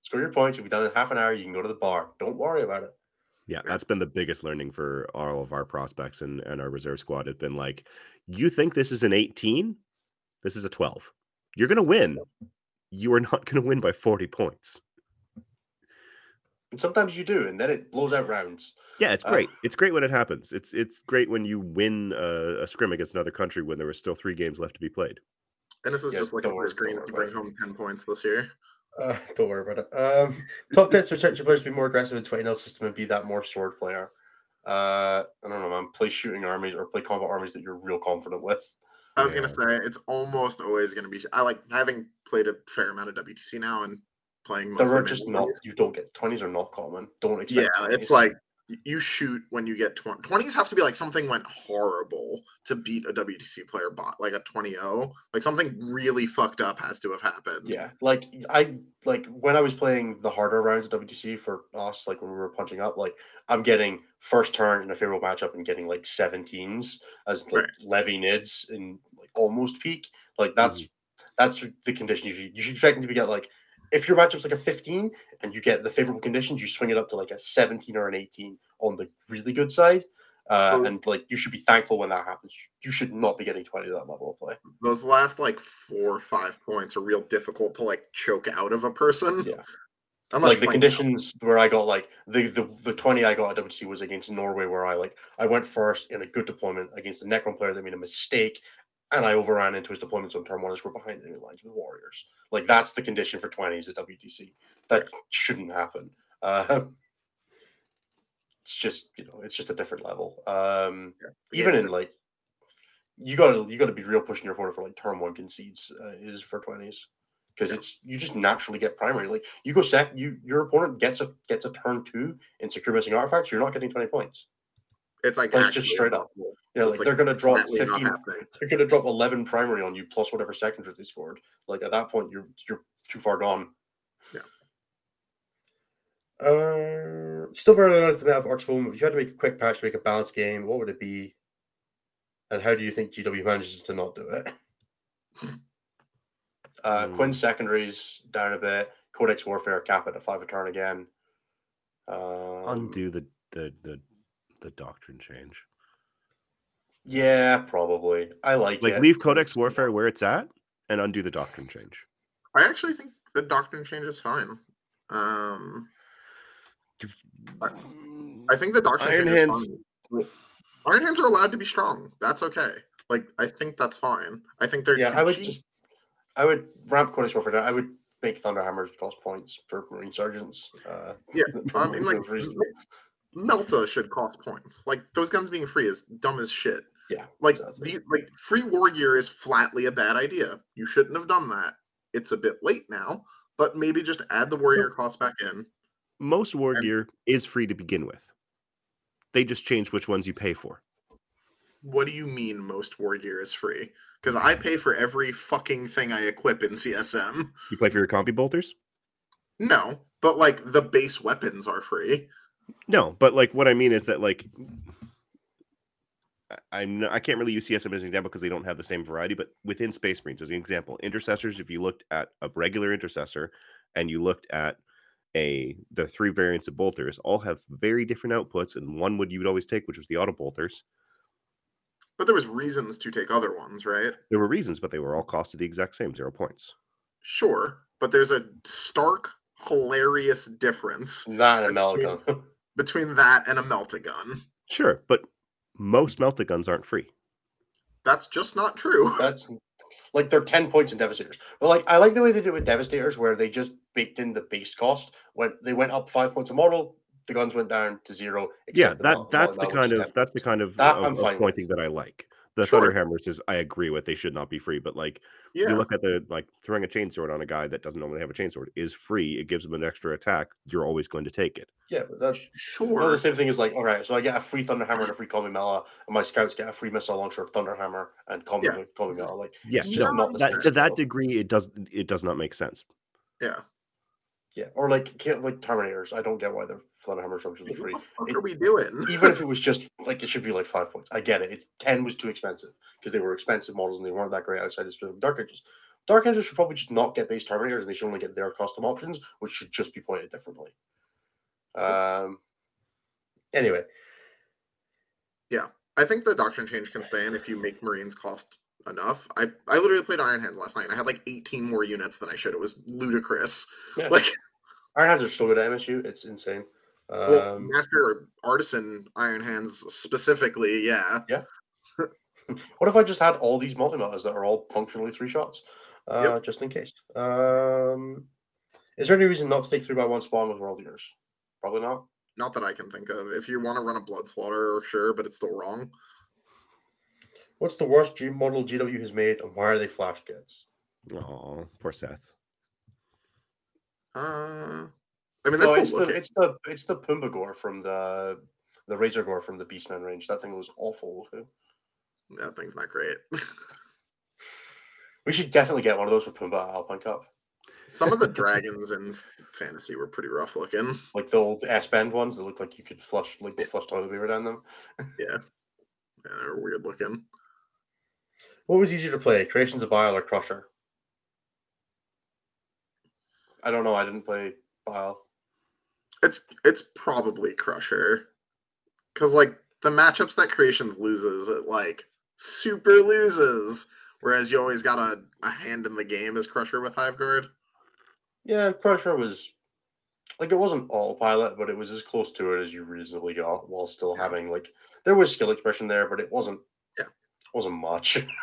Score your points. You'll be done in half an hour. You can go to the bar. Don't worry about it. Yeah, that's been the biggest learning for all of our prospects and, and our reserve squad. It's been like, you think this is an 18? This is a 12. You're going to win. You are not going to win by 40 points. And sometimes you do, and then it blows out rounds. Yeah, it's Uh, great. it's great when it happens. It's it's great when you win a, a scrim against another country when there were still three games left to be played. And this is Yeah, just like don't a worry- first green don't to bring home 10 points this year. Uh, don't worry about it. Um, top tips for your players to be more aggressive in 20 0 system and be that more sword player. Uh, I don't know, man. Play shooting armies or play combat armies that you're real confident with. I was Yeah. gonna say it's almost always gonna be. I like having played a fair amount of WTC now and playing. There are just not. You don't get 20s are not common. Don't expect. Yeah, 20s. it's like you shoot when you get 20. 20s have to be like something went horrible to beat a WTC player bot, like a 20-0. Like something really fucked up has to have happened. Yeah, like I like when I was playing the harder rounds of WTC for us, like when we were punching up, like I'm getting first turn in a favorable matchup and getting like 17s as like Right. levy nids in like almost peak. Like that's mm-hmm. that's the condition you should, you should expect to get like if your matchup's like a 15 and you get the favorable conditions, you swing it up to like a 17 or an 18 on the really good side. Uh, Oh. and like you should be thankful when that happens. You should not be getting 20 to that level of play. Those last like four or five points are real difficult to like choke out of a person. Yeah. Unless like the conditions where I got like the, the the 20 I got at WC was against Norway where I like I went first in a good deployment against a Necron player that made a mistake and I overran into his deployments on turn one and scored behind enemy lines with warriors. Like that's the condition for 20s at WTC. That shouldn't happen. Uh, it's just you know it's just a different level. Um, Yeah. even Yeah. in like you gotta you gotta be real pushing your opponent for like turn one concedes uh, is for 20s because Yeah. it's you just naturally get primary like you go sec you your opponent gets a gets a turn two in secure missing artifacts you're not getting 20 points It's like, like, actually just straight up. impossible. yeah like, like they're gonna drop 15 they're gonna drop 11 primary on you plus whatever secondaries they scored like at that point you're you're too far gone Yeah. uh still very early to have Arks of Omen if you had to make a quick patch to make a balanced game what would it be and how do you think gw manages to not do it uh Hmm. quinn secondaries down a bit codex warfare cap it at five a turn again um, Undo the the the, the doctrine change. yeah probably i like Like it leave Codex Warfare where it's at and undo the doctrine change. I actually think the doctrine change is fine. Um, I think the doctrine Iron change Hands- is fine. Iron hands are allowed to be strong. That's okay. Like I think that's fine. I think they're yeah too i would cheap. just i would ramp codex warfare down i would make thunder hammers cost points for marine sergeants uh Yeah, I mean, like, those reasons. Melta should cost points. Like those guns being free is dumb as shit. yeah Like exactly. the like free war gear is flatly a bad idea. You shouldn't have done that. It's a bit late now, but maybe just add the warrior cost back in. Most war And- gear is free to begin with. They just change which ones you pay for. What do you mean most war gear is free? Because I pay for every fucking thing I equip in CSM. You play for your compy bolters? No, but like the base weapons are free. No, but like what I mean is that like I- I'm not, I can't really use CSM as an example because they don't have the same variety. But within Space Marines, as an example, intercessors. If you looked at a regular intercessor and you looked at a the three variants of bolters, all have very different outputs, and one would you would always take, which was the auto bolters. But there was reasons to take other ones, right? There were reasons, but they were all costed the exact same, zero points. Sure, but there's a stark, hilarious difference Not a Meltagun. between that and a Meltagun. Sure, but most melta guns aren't free. That's just not true. That's like they're 10 points in Devastators. But like I like the way they did it with Devastators where they just baked in the base cost. When they went up five points a model, the guns went down to zero. Yeah, except the that Mel- that's the kind of that's the kind of, That of- I'm of fine with. pointing that I like. The Sure. Thunder Hammers is I agree with they should not be free, but like Yeah, you look at the like throwing a chainsword on a guy that doesn't normally have a chainsword is free. It gives him an extra attack. You're always going to take it. Yeah, but that's sure. well, the same thing is like, all right, so I get a free Thunder Hammer and a free Combi Melta, and my scouts get a free missile launcher, Thunder Hammer, and Combi, Yeah. Combi Melta. Like, Yeah, it's just no, not the that, to that degree, it does it does not make sense. yeah. Yeah, or like like Terminators. I don't get why the Hammer structures are free. What the fuck It- are we doing? Even if it was just like it should be like five points. I get it. it Ten was too expensive because they were expensive models and they weren't that great outside of specific Dark Angels. Dark Angels should probably just not get base Terminators and they should only get their custom options, which should just be pointed differently. Um. Anyway, Yeah, I think the doctrine change can stay in if you make Marines cost enough. I I literally played Iron Hands last night and I had like 18 more units than I should. It was ludicrous. Yeah. Like Iron Hands are so good at MSU. It's insane. well, Um, Master or Artisan Iron Hands specifically, yeah. Yeah. what if I just had all these multi meltas that are all functionally three shots, uh, just in case? Um, is there any reason not to take three by one spawn with World Eaters? Probably not. Not that I can think of. If you want to run a blood slaughter, sure, but it's still wrong. What's the worst G model GW has made, and why are they flash kids? Oh, poor Seth. Uh I mean No, it's the it's the it's the Pumbaa Gore from the the Razorgor from the Beastman range. That thing was awful. That thing's not great. We should definitely get one of those for Pumbaa at Alpine Cup, Some of the dragons in fantasy were pretty rough looking. like the old S bend ones that look like you could flush like flush toilet paper down them. Yeah, they're weird looking. What was easier to play, Creations of Bile or Crusher? I don't know. I didn't play Bile. It's it's probably Crusher, because like the matchups that Creations loses, it like super loses. Whereas you always got a, a hand in the game as Crusher with Hive Guard. Yeah, Crusher was like it wasn't all pilot, but it was as close to it as you reasonably got while still having like there was skill expression there, but it wasn't Yeah. wasn't much.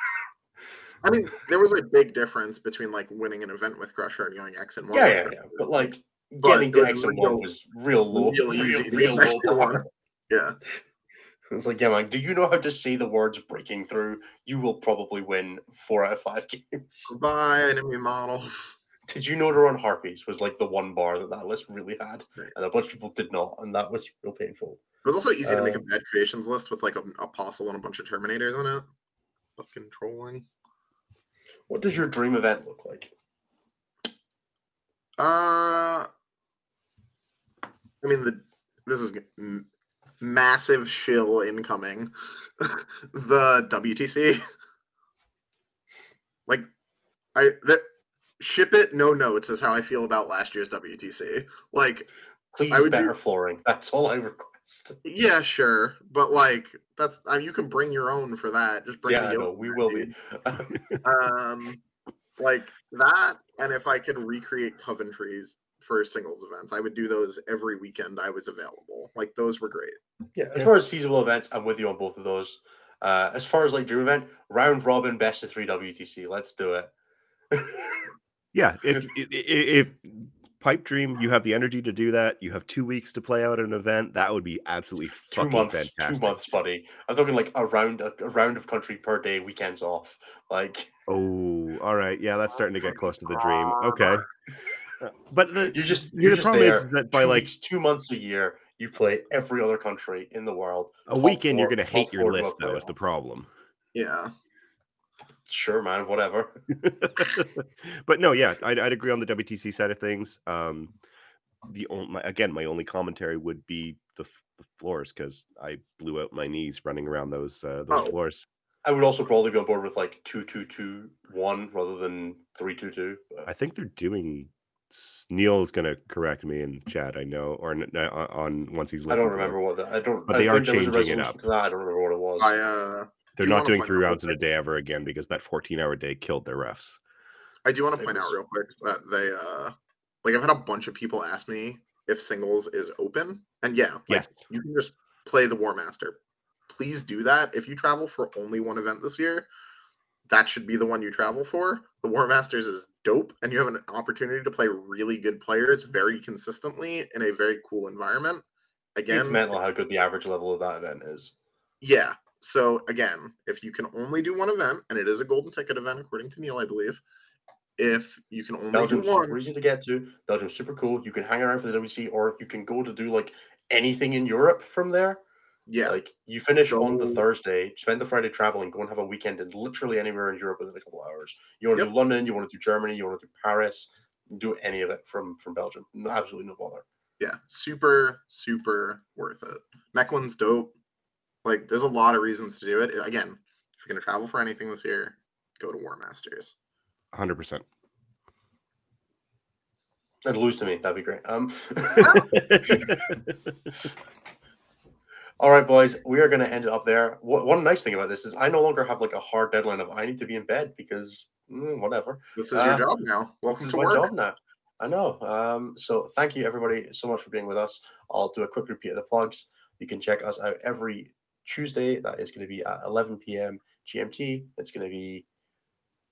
I mean, there was a big difference between like winning an event with Crusher and going X and one. yeah, yeah, yeah. But like But getting to X and real- one was real low, real real, easy to real low to one. bar. Yeah, It's like, yeah, man, do you know how to say the words breaking through? You will probably win four out of five games. goodbye enemy models. Did you know to run Harpies was like the one bar that that list really had, Right. and a bunch of people did not, and that was real painful. It was also easy to make a Um, bad creations list with like an apostle and a bunch of terminators in it. Fucking trolling. What does your dream event look like? Uh, I mean the this is m- massive shill incoming. the WTC, like I that ship it no notes is how I feel about last year's WTC. Like Please would do- better flooring. That's all I request. Yeah, sure, but like that's I mean, you can bring your own for that. Just bring yeah, the I know, yoke we will be. um like that and if i could recreate coventries for singles events i would do those every weekend i was available like those were great yeah, as far as feasible events, I'm with you on both of those. Uh, as far as like dream event, round robin, best of three WTC. Let's do it. Yeah, if i- i- if Pipe Dream, you have the energy to do that. You have two weeks to play out an event. That would be absolutely two fucking months, fantastic. two months, buddy. I'm talking like a round, a, a round of country per day, weekends off. Like Oh, all right. Yeah, that's starting to get close to the dream. Okay. Uh, But the, you're just, the you're just problem is that by two like weeks, two months a year, you play every other country in the world. a weekend, you're going to hate your four to a list, though, is the problem. yeah sure, man, whatever. but no, yeah, I'd, I'd agree on the WTC side of things. Um, the only again, my only commentary would be the, the floors because I blew out my knees running around those uh, those Oh. floors. I would also probably be on board with like two two two one rather than three two two. I think they're doing. Neil is going to correct me in chat. I know, or n- n- on on- once he's I don't remember what the, I don't. But I they are think there changing it up. That. I don't remember what it was. I uh, They're not doing point three rounds in a day ever again because that 14 hour day killed their refs. I do want to point out real quick that they uh like I've had a bunch of people ask me if singles is open. And yeah, like Yes. you can just play the War Master. Please do that. If you travel for only one event this year, that should be the one you travel for. The War Masters is dope, and you have an opportunity to play really good players very consistently in a very cool environment. Again, it's mental how good the average level of that event is. yeah. So again, if you can only do one event, and it is a golden ticket event according to Neil, I believe. If you can only Belgium's do one, super easy to get to. Belgium's super cool. You can hang around for the WC, or you can go to do like anything in Europe from there. yeah, Like you finish on the Thursday, spend the Friday traveling, go and have a weekend in literally anywhere in Europe within a couple hours. You want to Yep. do London, you want to do Germany, you want to do Paris, do any of it from from Belgium. No, absolutely no bother. yeah, super, super worth it. Mechelen's dope. Like, there's a lot of reasons to do it. Again, if you're gonna travel for anything this year, go to War Masters. 100%. And lose to me, that'd be great. Um, all right, boys, we are going to end it up there. What, one nice thing about this is I no longer have like a hard deadline of I need to be in bed because mm, whatever. This is Uh, your job now. This Welcome is to my work. job now. I know. Um, so thank you everybody so much for being with us. I'll do a quick repeat of the plugs. You can check us out every Tuesday. That is going to be at 11 p.m. GMT. It's going to be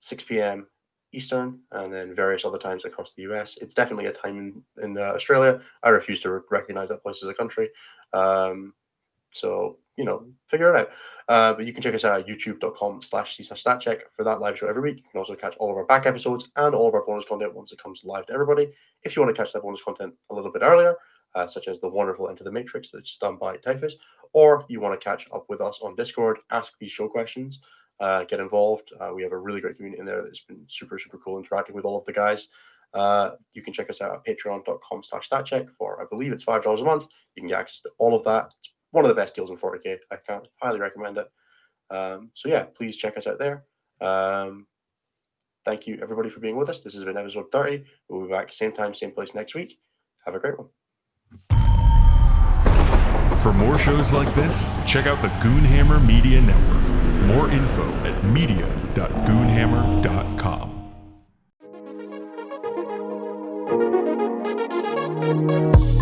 6 p.m. Eastern, and then various other times across the US. It's definitely a time in, in uh, Australia. I refuse to recognize that place as a country. Um, so, you know, figure it out. Uh, but you can check us out at youtube.com slash c slash statcheck for that live show every week. You can also catch all of our back episodes and all of our bonus content once it comes live to everybody. If you want to catch that bonus content a little bit earlier, uh, such as the wonderful Enter the Matrix that's done by Typhus, or you want to catch up with us on Discord, ask these show questions, uh, get involved. Uh, we have a really great community in there that's been super, super cool interacting with all of the guys. Uh, you can check us out at patreon.com slash statcheck for, I believe it's $5 a month. You can get access to all of that. It's one of the best deals in 40k. I can highly recommend it. Um, so yeah, please check us out there. Um, thank you everybody for being with us. This has been episode 30. We'll be back same time, same place next week. Have a great one. For more shows like this, check out the Goonhammer Media Network. More info at media.goonhammer.com. Thank you.